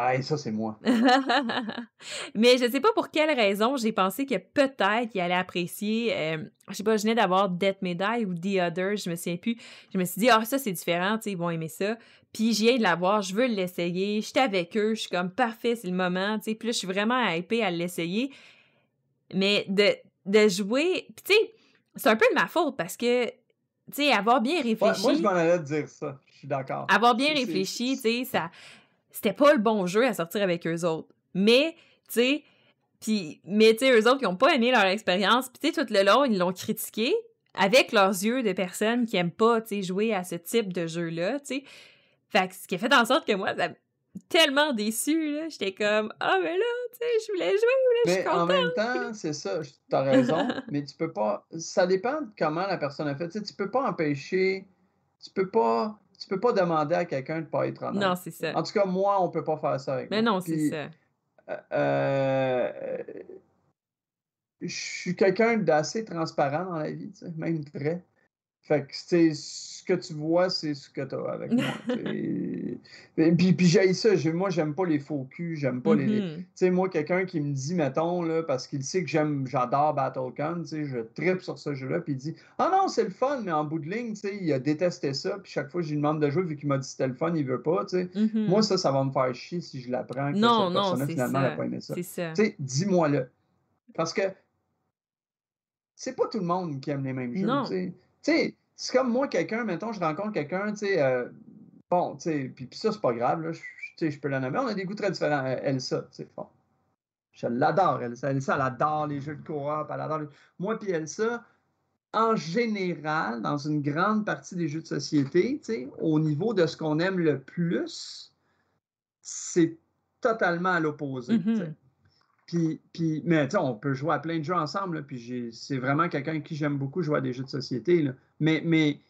Ah, ça, c'est moi. [LAUGHS] Mais je sais pas pour quelle raison, j'ai pensé que peut-être qu'il allait apprécier. Euh, je sais pas, je venais d'avoir Death Die ou The Other, je me souviens plus. Je me suis dit, ah, ça, c'est différent, tu sais, ils vont aimer ça. Puis j'y ai de l'avoir, je veux l'essayer. J'étais avec eux, je suis comme parfait, c'est le moment, tu sais. Puis là, je suis vraiment hypée à l'essayer. Mais de, de jouer. Puis tu sais, c'est un peu de ma faute parce que, tu sais, avoir bien réfléchi. moi, je m'en allais dire ça. Je suis d'accord. Avoir bien réfléchi, tu sais, ça c'était pas le bon jeu à sortir avec eux autres. Mais, tu sais, puis, mais tu sais, eux autres, ils ont pas aimé leur expérience. Puis, tu sais, tout le long, ils l'ont critiqué avec leurs yeux de personnes qui aiment pas, tu sais, jouer à ce type de jeu-là, tu sais. Fait que ce qui a fait en sorte que moi, ça tellement déçu, là. J'étais comme, ah, mais là, tu sais, je voulais jouer, là, je suis contente. en même temps, c'est ça, t'as raison, [LAUGHS] mais tu peux pas, ça dépend de comment la personne a fait. Tu sais, tu peux pas empêcher, tu peux pas tu peux pas demander à quelqu'un de pas être honnête. Non, c'est ça. En tout cas, moi, on peut pas faire ça avec Mais non, c'est ça. Euh, euh, je suis quelqu'un d'assez transparent dans la vie, tu sais, même très. Fait que, tu ce que tu vois, c'est ce que tu as avec moi. [LAUGHS] puis, puis j'ai ça. Moi, j'aime pas les faux culs. J'aime pas les. Mm-hmm. Tu sais, moi, quelqu'un qui me dit, mettons, là, parce qu'il sait que j'aime, j'adore Battlecon, tu sais, je tripe sur ce jeu-là, puis il dit, ah non, c'est le fun, mais en bout de ligne, tu sais, il a détesté ça, puis chaque fois que je lui demande de jouer, vu qu'il m'a dit c'était le fun, il veut pas, tu sais. Mm-hmm. Moi, ça, ça va me faire chier si je l'apprends que non, cette personne finalement, n'a pas aimé ça. Tu sais, dis-moi-le. Parce que c'est pas tout le monde qui aime les mêmes jeux, tu sais c'est comme moi, quelqu'un, mettons, je rencontre quelqu'un, tu sais, euh, bon, tu sais, puis, ça, c'est pas grave, là, je, je peux la nommer, on a des goûts très différents. Euh, Elsa, tu sais, bon. Je l'adore, Elsa. Elsa, elle adore les jeux de coop, elle adore Moi, puis Elsa, en général, dans une grande partie des jeux de société, tu sais, au niveau de ce qu'on aime le plus, c'est totalement à l'opposé. Mm-hmm. Mais on peut jouer à plein de jeux ensemble, puis c'est vraiment quelqu'un avec qui j'aime beaucoup jouer à des jeux de société. Mais, mais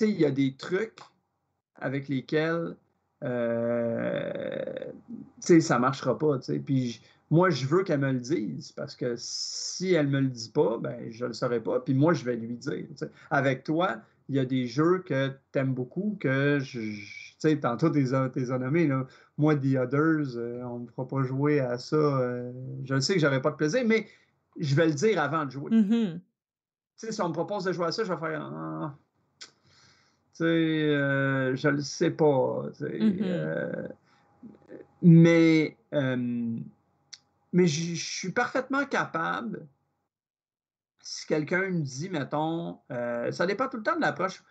il y a des trucs avec lesquels euh, ça ne marchera pas. Puis moi, je veux qu'elle me le dise parce que si elle ne me le dit pas, ben, je ne le saurai pas. Puis moi, je vais lui dire. Avec toi, il y a des jeux que tu aimes beaucoup, que je, sais, tantôt, tu les as nommés. Moi, The Others, euh, on ne me fera pas jouer à ça. Euh, je sais que j'aurais pas de plaisir, mais je vais le dire avant de jouer. Mm-hmm sais, si on me propose de jouer à ça, je vais faire. Ah, tu sais, euh, je le sais pas. Mm-hmm. Mais mais je suis parfaitement capable. Si quelqu'un me dit, mettons, ça dépend tout le temps de l'approche.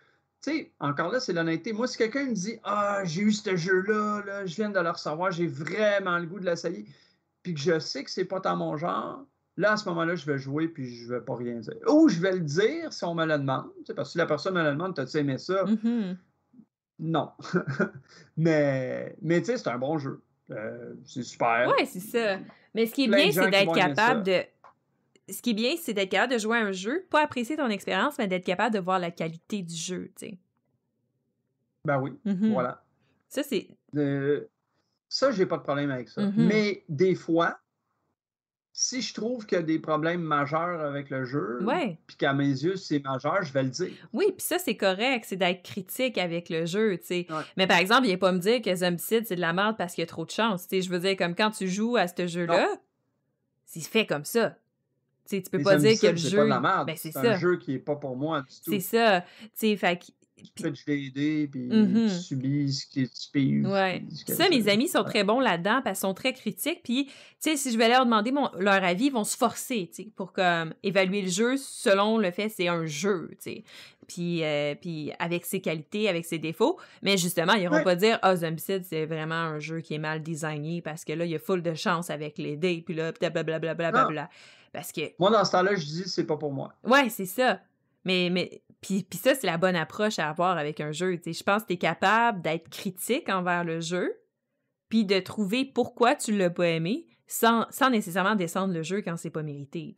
Tu sais, encore là, c'est l'honnêteté. Moi, si quelqu'un me dit Ah, j'ai eu ce jeu-là, là, je viens de le recevoir, j'ai vraiment le goût de l'essayer, puis que je sais que c'est pas dans mon genre, Là, à ce moment-là, je vais jouer puis je ne vais pas rien dire. Ou je vais le dire si on me le demande. Parce que si la personne me le demande, t'as-tu aimé ça? Mm-hmm. Non. [LAUGHS] mais, mais tu sais, c'est un bon jeu. Euh, c'est super. Oui, c'est ça. Mais ce qui est bien, c'est d'être capable de. Ce qui est bien, c'est d'être capable de jouer à un jeu, pas apprécier ton expérience, mais d'être capable de voir la qualité du jeu, tu sais. Ben oui, mm-hmm. voilà. Ça, c'est. Ça, j'ai pas de problème avec ça. Mm-hmm. Mais des fois, si je trouve qu'il y a des problèmes majeurs avec le jeu, puis qu'à mes yeux, c'est majeur, je vais le dire. Oui, puis ça, c'est correct, c'est d'être critique avec le jeu, tu sais. Mais par exemple, il a pas me dire que Zombicide, c'est de la merde parce qu'il y a trop de chance. Tu sais, je veux dire, comme quand tu joues à ce jeu-là, c'est fait comme ça. Tu sais, tu peux pas dire que le jeu. Pas de la merde. Ben, c'est un jeu qui est pas pour moi du tout. C'est ça. Tu sais, fait tu fais du DD, puis tu mmh subis ce que tu payes. Ouais. Ça, mes amis sont très bons là-dedans, parce qu'ils sont très critiques. Puis, tu sais, si je vais leur demander leur avis, ils vont se forcer, tu sais, pour comme, évaluer le jeu selon le fait que c'est un jeu, tu sais. Puis, euh, puis avec ses qualités, avec ses défauts. Mais justement, ils vont pas dire, ah, oh, Zombicide, c'est vraiment un jeu qui est mal designé, parce que là, il y a full de chance avec les dés, puis là, blablabla. Bla, bla, bla, parce que... Moi, dans ce temps-là, je dis, c'est pas pour moi. Ouais, c'est ça. Mais, mais puis, puis ça, c'est la bonne approche à avoir avec un jeu. Je pense que tu es capable d'être critique envers le jeu, puis de trouver pourquoi tu l'as pas aimé, sans, sans nécessairement descendre le jeu quand c'est pas mérité.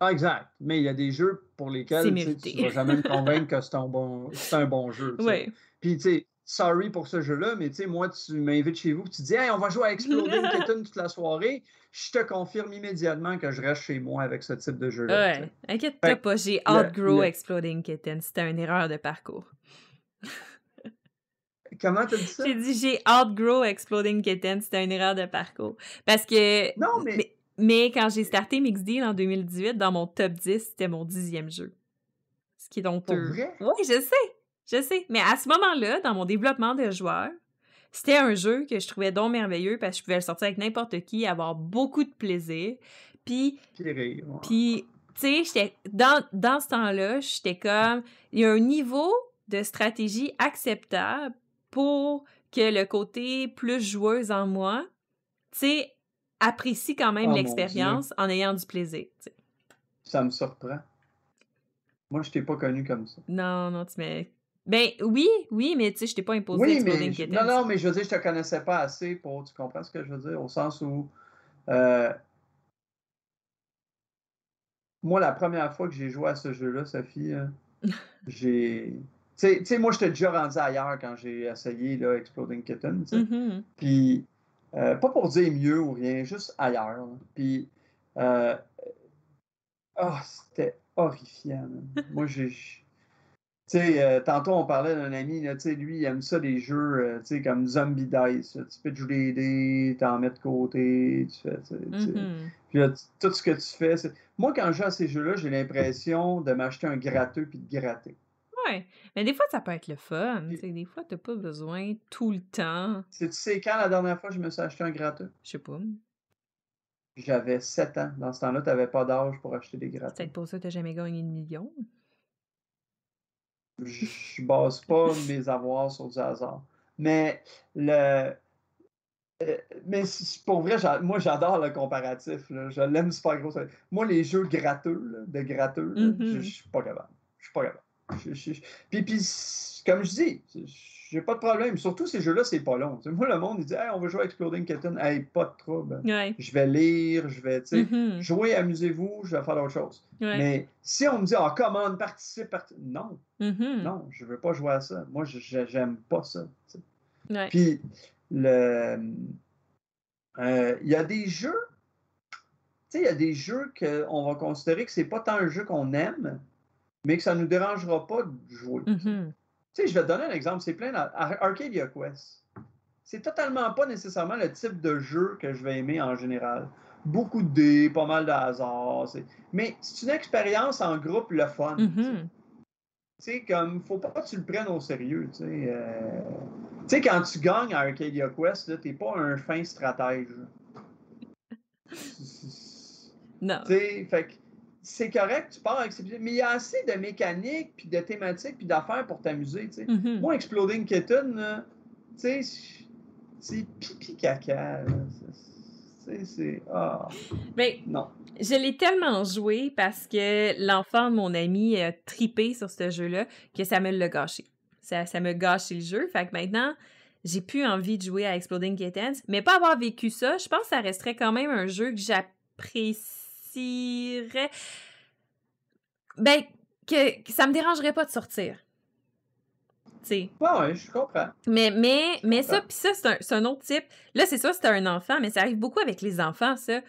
Ah, exact. Mais il y a des jeux pour lesquels tu ne vas jamais me [LAUGHS] convaincre que c'est un bon, un bon jeu. Ouais. Puis, tu sais, sorry pour ce jeu-là, mais tu sais, moi, tu m'invites chez vous, tu dis, hey, on va jouer à Exploding [LAUGHS] Kitten toute la soirée je te confirme immédiatement que je reste chez moi avec ce type de jeu-là. Ouais, inquiète-toi pas, j'ai outgrow Exploding Kitten. C'était une erreur de parcours. [LAUGHS] Comment t'as dit ça? J'ai dit j'ai outgrow Exploding Kitten, c'était une erreur de parcours. Parce que. Non, mais. Mais, quand j'ai starté Mixdeal en 2018, dans mon top 10, c'était mon dixième jeu. Ce qui est donc. Pour vrai? Oui, je sais. Je sais. Mais à ce moment-là, dans mon développement de joueur, c'était un jeu que je trouvais donc merveilleux parce que je pouvais le sortir avec n'importe qui, avoir beaucoup de plaisir. Puis, puis tu sais, dans, dans ce temps-là, j'étais comme, il y a un niveau de stratégie acceptable pour que le côté plus joueuse en moi, tu sais, apprécie quand même oh l'expérience en ayant du plaisir. Ça me surprend. Moi, je t'ai pas connu comme ça. Non, non, tu m'as ben oui, oui, mais tu sais, je t'ai pas imposé oui, mais Non, non, mais je veux dire, je te connaissais pas assez pour. Tu comprends ce que je veux dire? Au sens où. Euh, moi, la première fois que j'ai joué à ce jeu-là, Sophie, euh, [LAUGHS] j'ai. Tu sais, moi, j'étais déjà rendu ailleurs quand j'ai essayé là, Exploding Kitten. Mm-hmm. Puis, euh, pas pour dire mieux ou rien, juste ailleurs. Puis, oh, c'était horrifiant. moi, j'ai Tu sais, euh, tantôt, on parlait d'un ami, lui, il aime ça, les jeux, euh, comme Zombie Dice. Tu peux jouer des dés, t'en mets de côté, tu fais. Mm-hmm. Puis là, tout ce que tu fais. Moi, quand je joue à ces jeux-là, j'ai l'impression de m'acheter un gratteux puis de gratter. Ouais, mais des fois, ça peut être le fun. sais, des fois, t'as pas besoin tout le temps. Tu sais quand la dernière fois je me suis acheté un gratteux? Je sais pas. J'avais 7 ans. Dans ce temps-là, t'avais pas d'âge pour acheter des gratteux. C'est peut-être pour ça que t'as jamais gagné une million je base pas mes avoirs sur du hasard. Mais le. Euh, mais pour vrai, moi j'adore le comparatif. Je l'aime super gros. Moi, les jeux gratteux, de gratteux, je mm-hmm. suis pas capable. Je suis pas capable. Puis, puis, comme je dis, j'ai pas de problème. Surtout ces jeux-là, c'est pas long. moi, le monde, il dit on veut jouer à Exploding Kitten. Hey, pas de trouble. Je vais lire, je vais mm-hmm. jouer, amusez-vous, je vais faire d'autres choses. Mais si on me dit oh, commande, participe, participe. Non. Mm-hmm. Non, je veux pas jouer à ça. Moi, j'aime pas ça. Puis, le. Euh, il y a des jeux. Tu sais, il y a des jeux qu'on va considérer que c'est pas tant un jeu qu'on aime, mais que ça nous dérangera pas de jouer. Mm-hmm. Sais, je vais te donner un exemple. C'est plein Arcadia Quest. C'est totalement pas nécessairement le type de jeu que je vais aimer en général. Beaucoup de dés, pas mal de hasard. Mais c'est une expérience en groupe le fun. Mm-hmm. Tu sais, comme, faut pas que tu le prennes au sérieux. Tu sais, euh... quand tu gagnes à Arcadia Quest, t'es pas un fin stratège. [LAUGHS] non. Tu sais, fait que c'est correct, tu pars avec Mais il y a assez de mécaniques, puis de thématiques, puis d'affaires pour t'amuser. tu sais. Mm-hmm. Moi, Exploding Kitten, tu sais, c'est pipi caca. C'est. Ah. Mais non. Je l'ai tellement joué parce que l'enfant de mon ami a tripé sur ce jeu-là que ça me l'a gâché. Ça, ça me gâché le jeu. Fait que maintenant, j'ai plus envie de jouer à Exploding Kittens. Mais pas avoir vécu ça, je pense que ça resterait quand même un jeu que j'apprécie ben, que, que, ça me dérangerait pas de sortir. sais. ouais, je comprends. Mais, mais, mais ça, puis ça, c'est un, autre type. Là, c'est ça, c'est un enfant, mais ça arrive beaucoup avec les enfants, ça.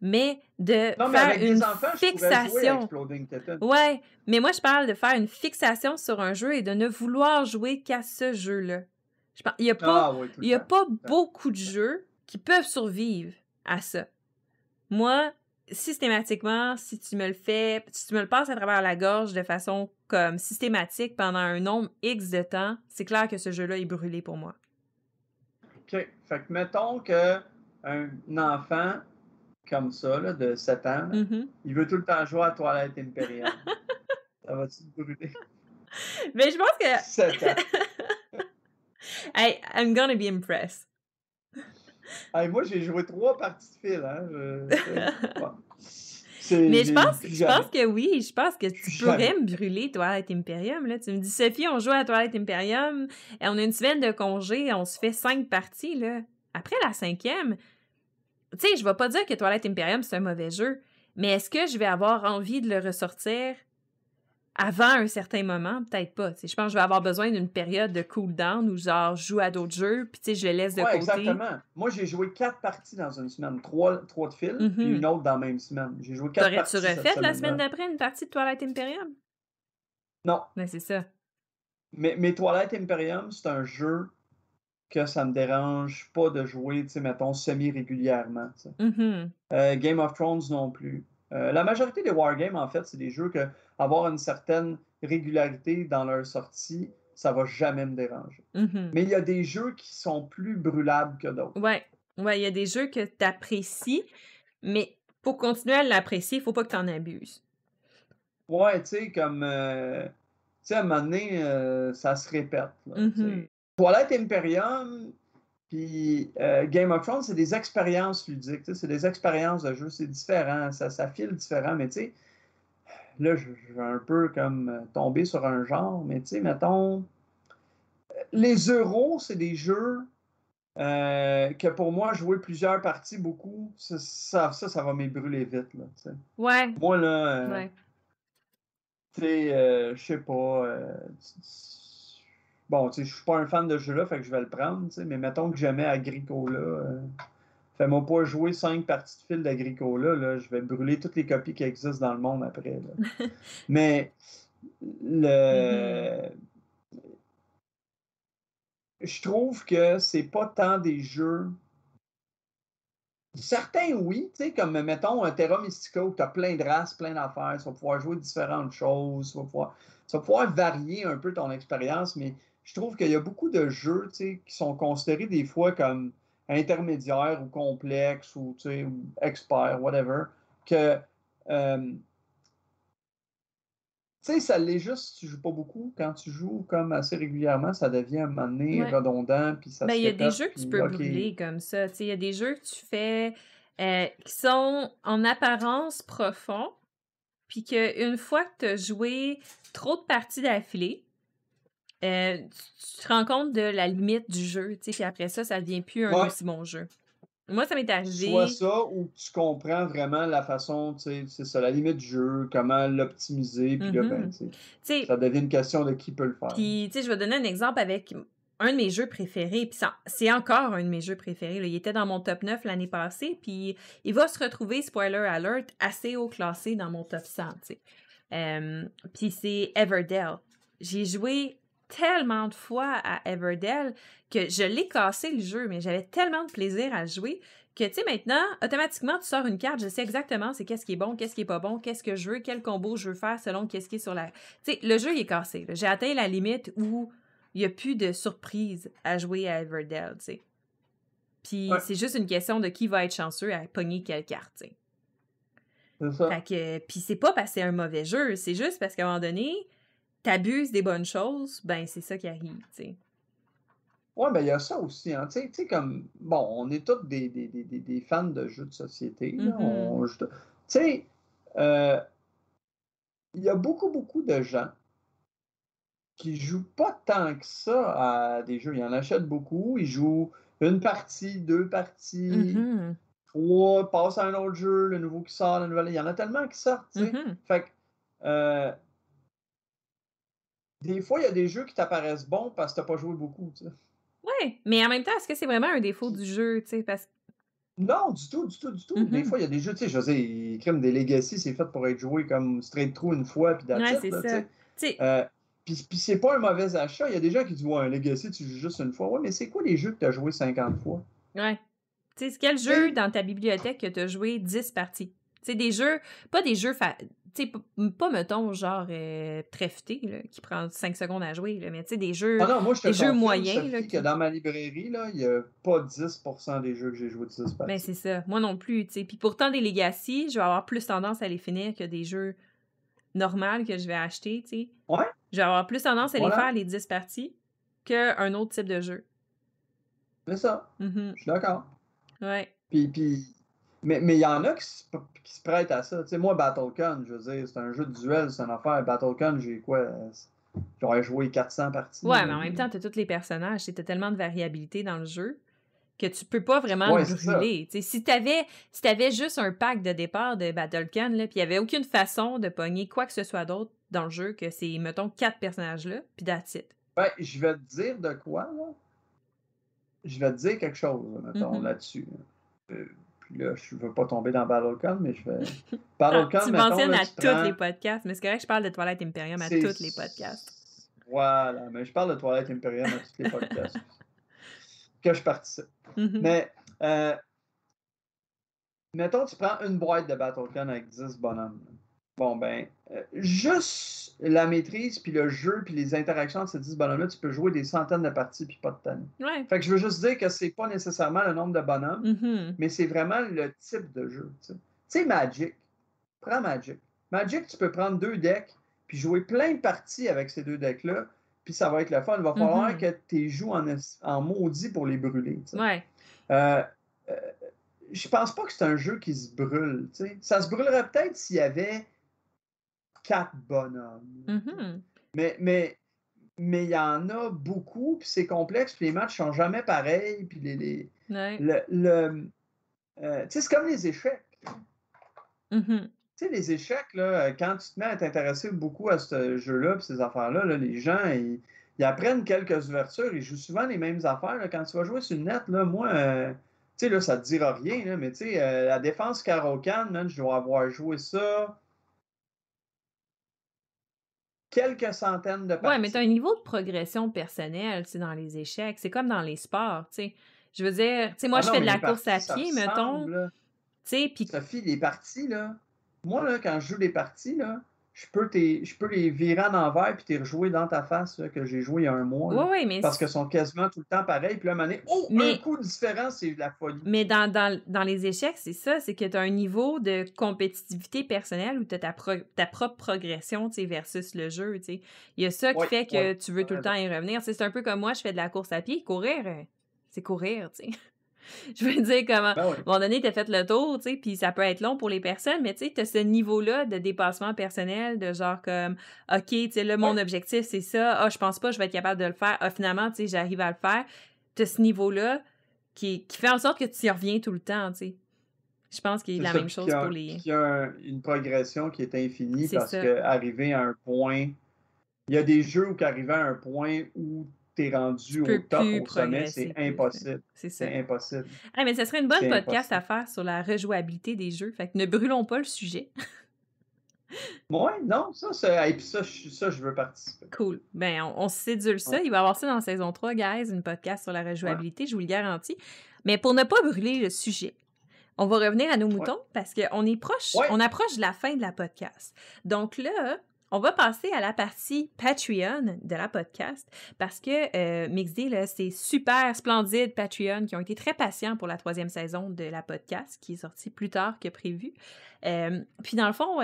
Mais de faire une fixation. Ouais, mais moi, je parle de faire une fixation sur un jeu et de ne vouloir jouer qu'à ce jeu-là. Il n'y a pas, ah il y a pas beaucoup de jeux qui peuvent survivre à ça. Moi, systématiquement, si tu me le fais, si tu me le passes à travers la gorge de façon comme systématique pendant un nombre X de temps, c'est clair que ce jeu-là est brûlé pour moi. OK. Fait que mettons que un enfant comme ça, là, de 7 ans, mm-hmm. il veut tout le temps jouer à Toilette Imperial. [LAUGHS] ça va-tu brûler? Mais je pense que. 7 ans. [LAUGHS] hey, I'm gonna be impressed [LAUGHS] moi, j'ai joué trois parties de fil. Hein. [LAUGHS] Mais je pense, je pense que oui, je pense que tu pourrais me brûler, Twilight Imperium. Là. Tu me dis, Sophie, on joue à Twilight Imperium, et on a une semaine de congé, on se fait cinq parties. Là. Après la cinquième, tu sais, je vais pas dire que Twilight Imperium, c'est un mauvais jeu, mais est-ce que je vais avoir envie de le ressortir? Avant un certain moment, peut-être pas. je pense que je vais avoir besoin d'une période de cool-down où genre je joue à d'autres jeux, puis je laisse de ouais, côté. exactement. Moi, j'ai joué quatre parties dans une semaine. Trois, trois de fil, puis mm-hmm. une autre dans la même semaine. J'ai joué quatre parties. T'aurais-tu refait la semaine d'après une partie de Twilight Imperium? Non. Mais c'est ça. Mais, mais Twilight Imperium, c'est un jeu que ça me dérange pas de jouer, tu sais, mettons, semi-régulièrement. Mm-hmm. Euh, Game of Thrones non plus. Euh, la majorité des wargames, en fait, c'est des jeux que avoir une certaine régularité dans leur sortie, ça va jamais me déranger. Mm-hmm. Mais il y a des jeux qui sont plus brûlables que d'autres. Ouais. Ouais, il y a des jeux que tu apprécies, mais pour continuer à l'apprécier, il faut pas que tu en abuses. Ouais, tu sais, comme. Euh, tu sais, à un moment donné, euh, ça se répète. Mm-hmm. Toilette Imperium, puis euh, Game of Thrones, c'est des expériences ludiques, c'est des expériences de jeu, c'est différent, ça, ça file différent, mais tu sais, là, je, vais un peu comme euh, tomber sur un genre, mais tu sais, mettons, les euros, c'est des jeux euh, que pour moi, jouer plusieurs parties beaucoup, ça, ça, ça, va m'ébrûler vite, là, tu sais. Ouais. Moi, là, ouais. tu sais, je sais pas, bon, tu sais, je suis pas un fan de ce jeu-là, fait que je vais le prendre, tu sais, mais mettons que j'aimais Agricola. Fais-moi pas jouer cinq parties de fil d'Agricola, là, je vais brûler toutes les copies qui existent dans le monde après. Là. [LAUGHS] mais le. Je trouve que c'est pas tant des jeux. Certains, oui, tu sais, comme mettons un Terra Mystica où tu as plein de races, plein d'affaires, tu vas pouvoir jouer différentes choses, tu vas, pouvoir, tu vas pouvoir varier un peu ton expérience, mais je trouve qu'il y a beaucoup de jeux qui sont considérés des fois comme intermédiaires ou complexes ou, ou experts, whatever, que euh, tu sais, ça l'est juste si tu joues pas beaucoup. Quand tu joues comme assez régulièrement, ça devient un moment donné redondant. Puis ça ben, il y a des jeux que tu peux brûler comme ça. Il y a des jeux que tu fais euh, qui sont en apparence profonds, puis qu'une fois que tu as joué trop de parties d'affilée, euh, tu, te rends compte de la limite du jeu, puis après ça, ça devient plus un aussi bon jeu. Moi, ça m'est arrivé. Soit ça, ou tu comprends vraiment la façon, tu sais, c'est ça, la limite du jeu, comment l'optimiser, puis là, ben, mm-hmm. tu sais, ça devient une question de qui peut le faire. Puis, tu sais, je vais donner un exemple avec un de mes jeux préférés, puis c'est encore un de mes jeux préférés. Il était dans mon top 9 l'année passée, puis il va se retrouver, spoiler alert, assez haut classé dans mon top 100, tu sais. Euh, puis c'est Everdell. J'ai joué tellement de fois à Everdell que je l'ai cassé le jeu, mais j'avais tellement de plaisir à jouer que, tu sais, maintenant, automatiquement, tu sors une carte, je sais exactement c'est qu'est-ce qui est bon, qu'est-ce qui est pas bon, qu'est-ce que je veux, quel combo je veux faire selon qu'est-ce qui est sur la... Tu sais, le jeu, il est cassé. J'ai atteint la limite où il n'y a plus de surprise à jouer à Everdell, tu sais. Puis c'est juste une question de qui va être chanceux à pogner quelle carte, tu sais. C'est ça. Fait que, puis c'est pas parce que c'est un mauvais jeu, c'est juste parce qu'à un moment donné, t'abuses des bonnes choses, ben c'est ça qui arrive, tu sais. Oui, ben il y a ça aussi. Hein. Tu sais, comme, bon, on est tous des, des, des, des, fans de jeux de société. Mm-hmm. Tu sais, euh, il y a beaucoup, beaucoup de gens qui jouent pas tant que ça à des jeux. Ils en achètent beaucoup. Ils jouent une partie, deux parties, mm-hmm. trois, passent à un autre jeu, le nouveau qui sort, le nouvel. Il y en a tellement qui sortent. Tu sais. Mm-hmm. Fait que, euh, des fois, il y a des jeux qui t'apparaissent bons parce que tu n'as pas joué beaucoup. Tu sais. Oui, mais en même temps, est-ce que c'est vraiment un défaut du jeu, tu sais, parce Non, du tout, du tout, du tout. Des mm-hmm. fois, il y a des jeux, tu sais, je sais, Crime des Legacy, c'est fait pour être joué comme straight through une fois, puis Ouais, c'est ça. Euh, puis, puis c'est pas un mauvais achat. Il y a des gens qui disent, ouais, un Legacy, tu joues juste une fois. Ouais, mais c'est quoi les jeux que tu as joué 50 fois? Ouais. Tu sais, quel jeu dans ta bibliothèque que tu as joué 10 parties? Tu sais, des jeux, pas des jeux sais, pas, mettons, genre euh, qui prend 5 secondes à jouer, là, mais tu sais, des jeux, ah non, moi, je des jeux moyens. Là, que dans ma librairie, il n'y a pas 10% des jeux que j'ai joués de 10 Ben, c'est ça. Moi non plus, tu sais. Puis pourtant, des Legacy, je vais avoir plus tendance à les finir que des jeux normaux que je vais acheter, tu sais. Ouais. Je vais avoir plus tendance à les faire, les 10 parties, qu'un autre type de jeu. C'est ça. Mm-hmm. Je suis d'accord. Ouais. Puis, puis mais il y en a qui se, qui se prêtent à ça. Tu sais, moi, BattleCon, je veux dire, c'est un jeu de duel, c'est une affaire. BattleCon, j'ai quoi J'aurais joué 400 parties. Ouais, mais en même temps, tu as tous les personnages. Tu as tellement de variabilité dans le jeu que tu peux pas vraiment le brûler. si tu avais, si avais juste un pack de départ de BattleCon, puis il n'y avait aucune façon de pogner quoi que ce soit d'autre dans le jeu que ces, mettons, quatre personnages-là, puis that's it. Ben, je vais te dire de quoi, là. Je vais te dire quelque chose, mettons, mm-hmm. là-dessus. Euh, là, je ne veux pas tomber dans BattleCon, mais je vais. [LAUGHS] BattleCon, Tu mentionnes à tous les podcasts, mais c'est correct que je parle de Twilight Imperium à tous les podcasts. Voilà, mais je parle de Twilight Imperium à tous les podcasts. [LAUGHS] que je participe. Mm-hmm. Mais, euh, mettons, tu prends une boîte de BattleCon avec 10 bonhommes. Bon, ben, euh, juste la maîtrise, puis le jeu, puis les interactions de ces 10 bonhommes-là, tu peux jouer des centaines de parties, puis pas de temps. Ouais. Fait que je veux juste dire que c'est pas nécessairement le nombre de bonhommes, mm-hmm. mais c'est vraiment le type de jeu. Tu sais, Magic. Prends Magic. Magic, tu peux prendre deux decks, puis jouer plein de parties avec ces deux decks-là, puis ça va être le fun. Il va falloir mm-hmm. que tu joues en, en, maudit pour les brûler. Ouais. Euh, euh, je pense pas que c'est un jeu qui se brûle. sais. Ça se brûlerait peut-être s'il y avait quatre bonhommes. Mm-hmm. Mais mais mais il y en a beaucoup, puis c'est complexe, puis les matchs sont jamais pareils, puis les, les le, le euh, c'est comme les échecs. Mm-hmm. Tu sais, les échecs, là, quand tu te mets à t'intéresser beaucoup à ce jeu-là, puis ces affaires-là, là, les gens, ils, ils, apprennent quelques ouvertures, ils jouent souvent les mêmes affaires. Quand tu vas jouer sur une net, là, moi, euh, tu sais, là, ça te dira rien, là, mais tu sais, euh, la défense Caro-Can, je dois avoir joué ça quelques centaines de parties. Ouais, mais tu as un niveau de progression personnelle, tu dans les échecs. C'est comme dans les sports, tu sais. Je veux dire, tu sais, moi, ah je fais de la course à pied, mettons. Tu sais, puis... Sophie, les parties, là, moi, là, quand je joue les parties, là, je peux, je peux les virer en envers puis les rejouer dans ta face que j'ai joué il y a un mois. oui, oui, mais parce qu'ils sont quasiment tout le temps pareils. Puis là, à un moment donné, oh, un coup différent, c'est de la folie. Mais dans, dans, dans les échecs, c'est ça, c'est que tu as un niveau de compétitivité personnelle où tu as ta, ta, propre progression versus le jeu. Il y a ça qui fait que tu veux tout le temps y revenir. C'est un peu comme moi, je fais de la course à pied. Courir, euh, c'est courir, tu sais. [LAUGHS] je veux dire, comment. Ben à un moment donné, tu as fait le tour, tu sais, puis ça peut être long pour les personnes, mais tu sais, tu as ce niveau-là de dépassement personnel, de genre comme, OK, tu sais, là, mon objectif, c'est ça. Ah, je pense pas que je vais être capable de le faire. Ah, finalement, tu sais, j'arrive à le faire. Tu as ce niveau-là qui, qui fait en sorte que tu y reviens tout le temps, tu sais. Je pense qu'il y a la même chose pour les. Il y a une progression qui est infinie parce qu'arriver à un point. Il y a des jeux où arriver à un point où t'es rendu au top, au sommet, c'est impossible. C'est impossible. Ah, mais ce serait une bonne podcast à faire sur la rejouabilité des jeux. Fait que ne brûlons pas le sujet. [LAUGHS] Oui, non, ça, ça, et puis ça, ça, je veux participer. Cool. Ben, on, on sédule ça. Il va y avoir ça dans saison 3, guys, une podcast sur la rejouabilité, je vous le garantis. Mais pour ne pas brûler le sujet, on va revenir à nos moutons parce qu'on est proche, on approche de la fin de la podcast. Donc là, on va passer à la partie Patreon de la podcast parce que euh, Mixd, c'est super splendide Patreon qui ont été très patients pour la troisième saison de la podcast qui est sortie plus tard que prévu. Euh, puis dans le fond,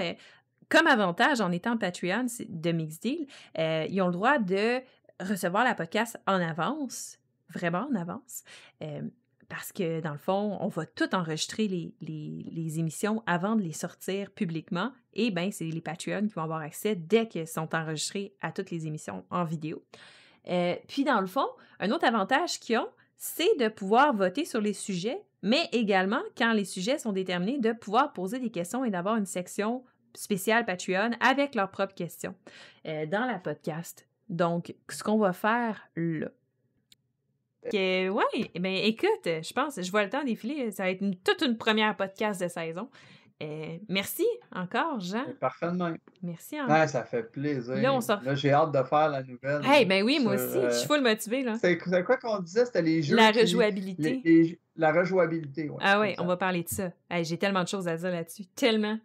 comme avantage en étant Patreon de Mixdeal, euh, ils ont le droit de recevoir la podcast en avance, vraiment en avance. Euh, parce que dans le fond, on va tout enregistrer les, les, émissions avant de les sortir publiquement. Et bien, c'est les Patreons qui vont avoir accès dès qu'elles sont enregistrées à toutes les émissions en vidéo. Euh, puis dans le fond, un autre avantage qu'ils ont, c'est de pouvoir voter sur les sujets, mais également, quand les sujets sont déterminés, de pouvoir poser des questions et d'avoir une section spéciale Patreon avec leurs propres questions euh, dans la podcast. Donc, ce qu'on va faire là, que, ouais, ben écoute, je pense, je vois le temps défiler. Ça va être toute une première podcast de saison. Euh, merci encore, Jean. Parfaitement. Merci encore. ça fait plaisir. Là, j'ai hâte de faire la nouvelle. Hey, ben oui, moi aussi. Je suis full motivée. là. C'est quoi qu'on disait? C'était les jeux. La rejouabilité. la rejouabilité, ouais. Ah oui, on va parler de ça. j'ai tellement de choses à dire là-dessus. Tellement.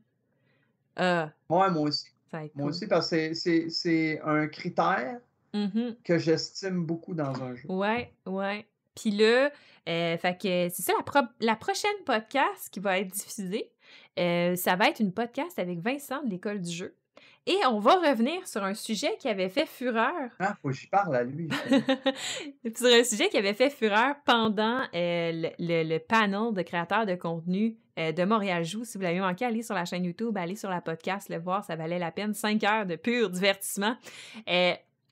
Euh, ouais, moi aussi. Moi aussi, parce que c'est un critère Mm-hmm. que j'estime beaucoup dans un jeu. Ouais, ouais. Puis là, euh, fait que c'est ça, la, la, prochaine podcast qui va être diffusée, euh, ça va être une podcast avec Vincent de l'école du jeu. Et on va revenir sur un sujet qui avait fait fureur. Ah, faut que j'y parle à lui. [LAUGHS] sur un sujet qui avait fait fureur pendant euh, le, panel de créateurs de contenu de Montréal Joue. Si vous l'avez manqué, allez sur la chaîne YouTube, allez sur la podcast, le voir, ça valait la peine. Cinq heures de pur divertissement.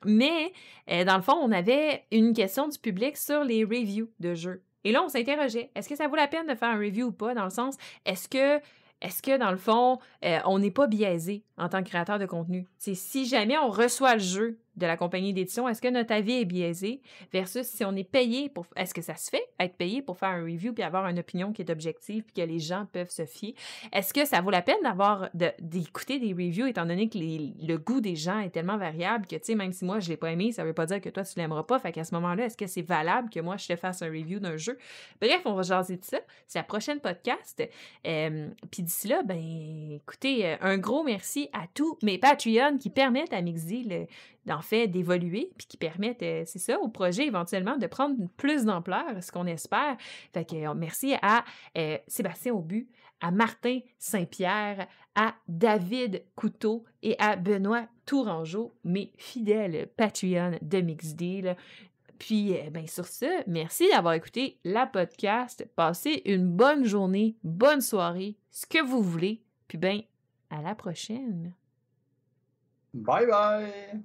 Mais, euh, dans le fond, on avait une question du public sur les reviews de jeux. Et là, on s'interrogeait, est-ce que ça vaut la peine de faire un review ou pas, dans le sens, est-ce que est-ce que, dans le fond, euh, on n'est pas biaisé? En tant que créateur de contenu? C'est si jamais on reçoit le jeu de la compagnie d'édition, est-ce que notre avis est biaisé versus si on est payé pour... Est-ce que ça se fait, être payé pour faire un review puis avoir une opinion qui est objective puis que les gens peuvent se fier? Est-ce que ça vaut la peine d'avoir d'écouter des reviews étant donné que le goût des gens est tellement variable que, tu sais, même si moi, je l'ai pas aimé, ça veut pas dire que toi, tu l'aimeras pas. Fait qu'à ce moment-là, est-ce que c'est valable que moi, je te fasse un review d'un jeu? Bref, on va jaser de ça. C'est la prochaine podcast. Euh, puis d'ici là, ben, écoutez, euh, un gros merci à tous mes Patreons qui permettent à le d'en fait d'évoluer, puis qui permettent, euh, c'est ça, au projet éventuellement de prendre plus d'ampleur, ce qu'on espère. Euh, merci à euh, Sébastien Aubu, à Martin Saint-Pierre, à David Couteau et à Benoît Tourangeau, mes fidèles Patreon de Mixdeal. Puis, ben, sur ce, merci d'avoir écouté la podcast. Passez une bonne journée, bonne soirée, ce que vous voulez. Puis, ben, à la prochaine. Bye bye!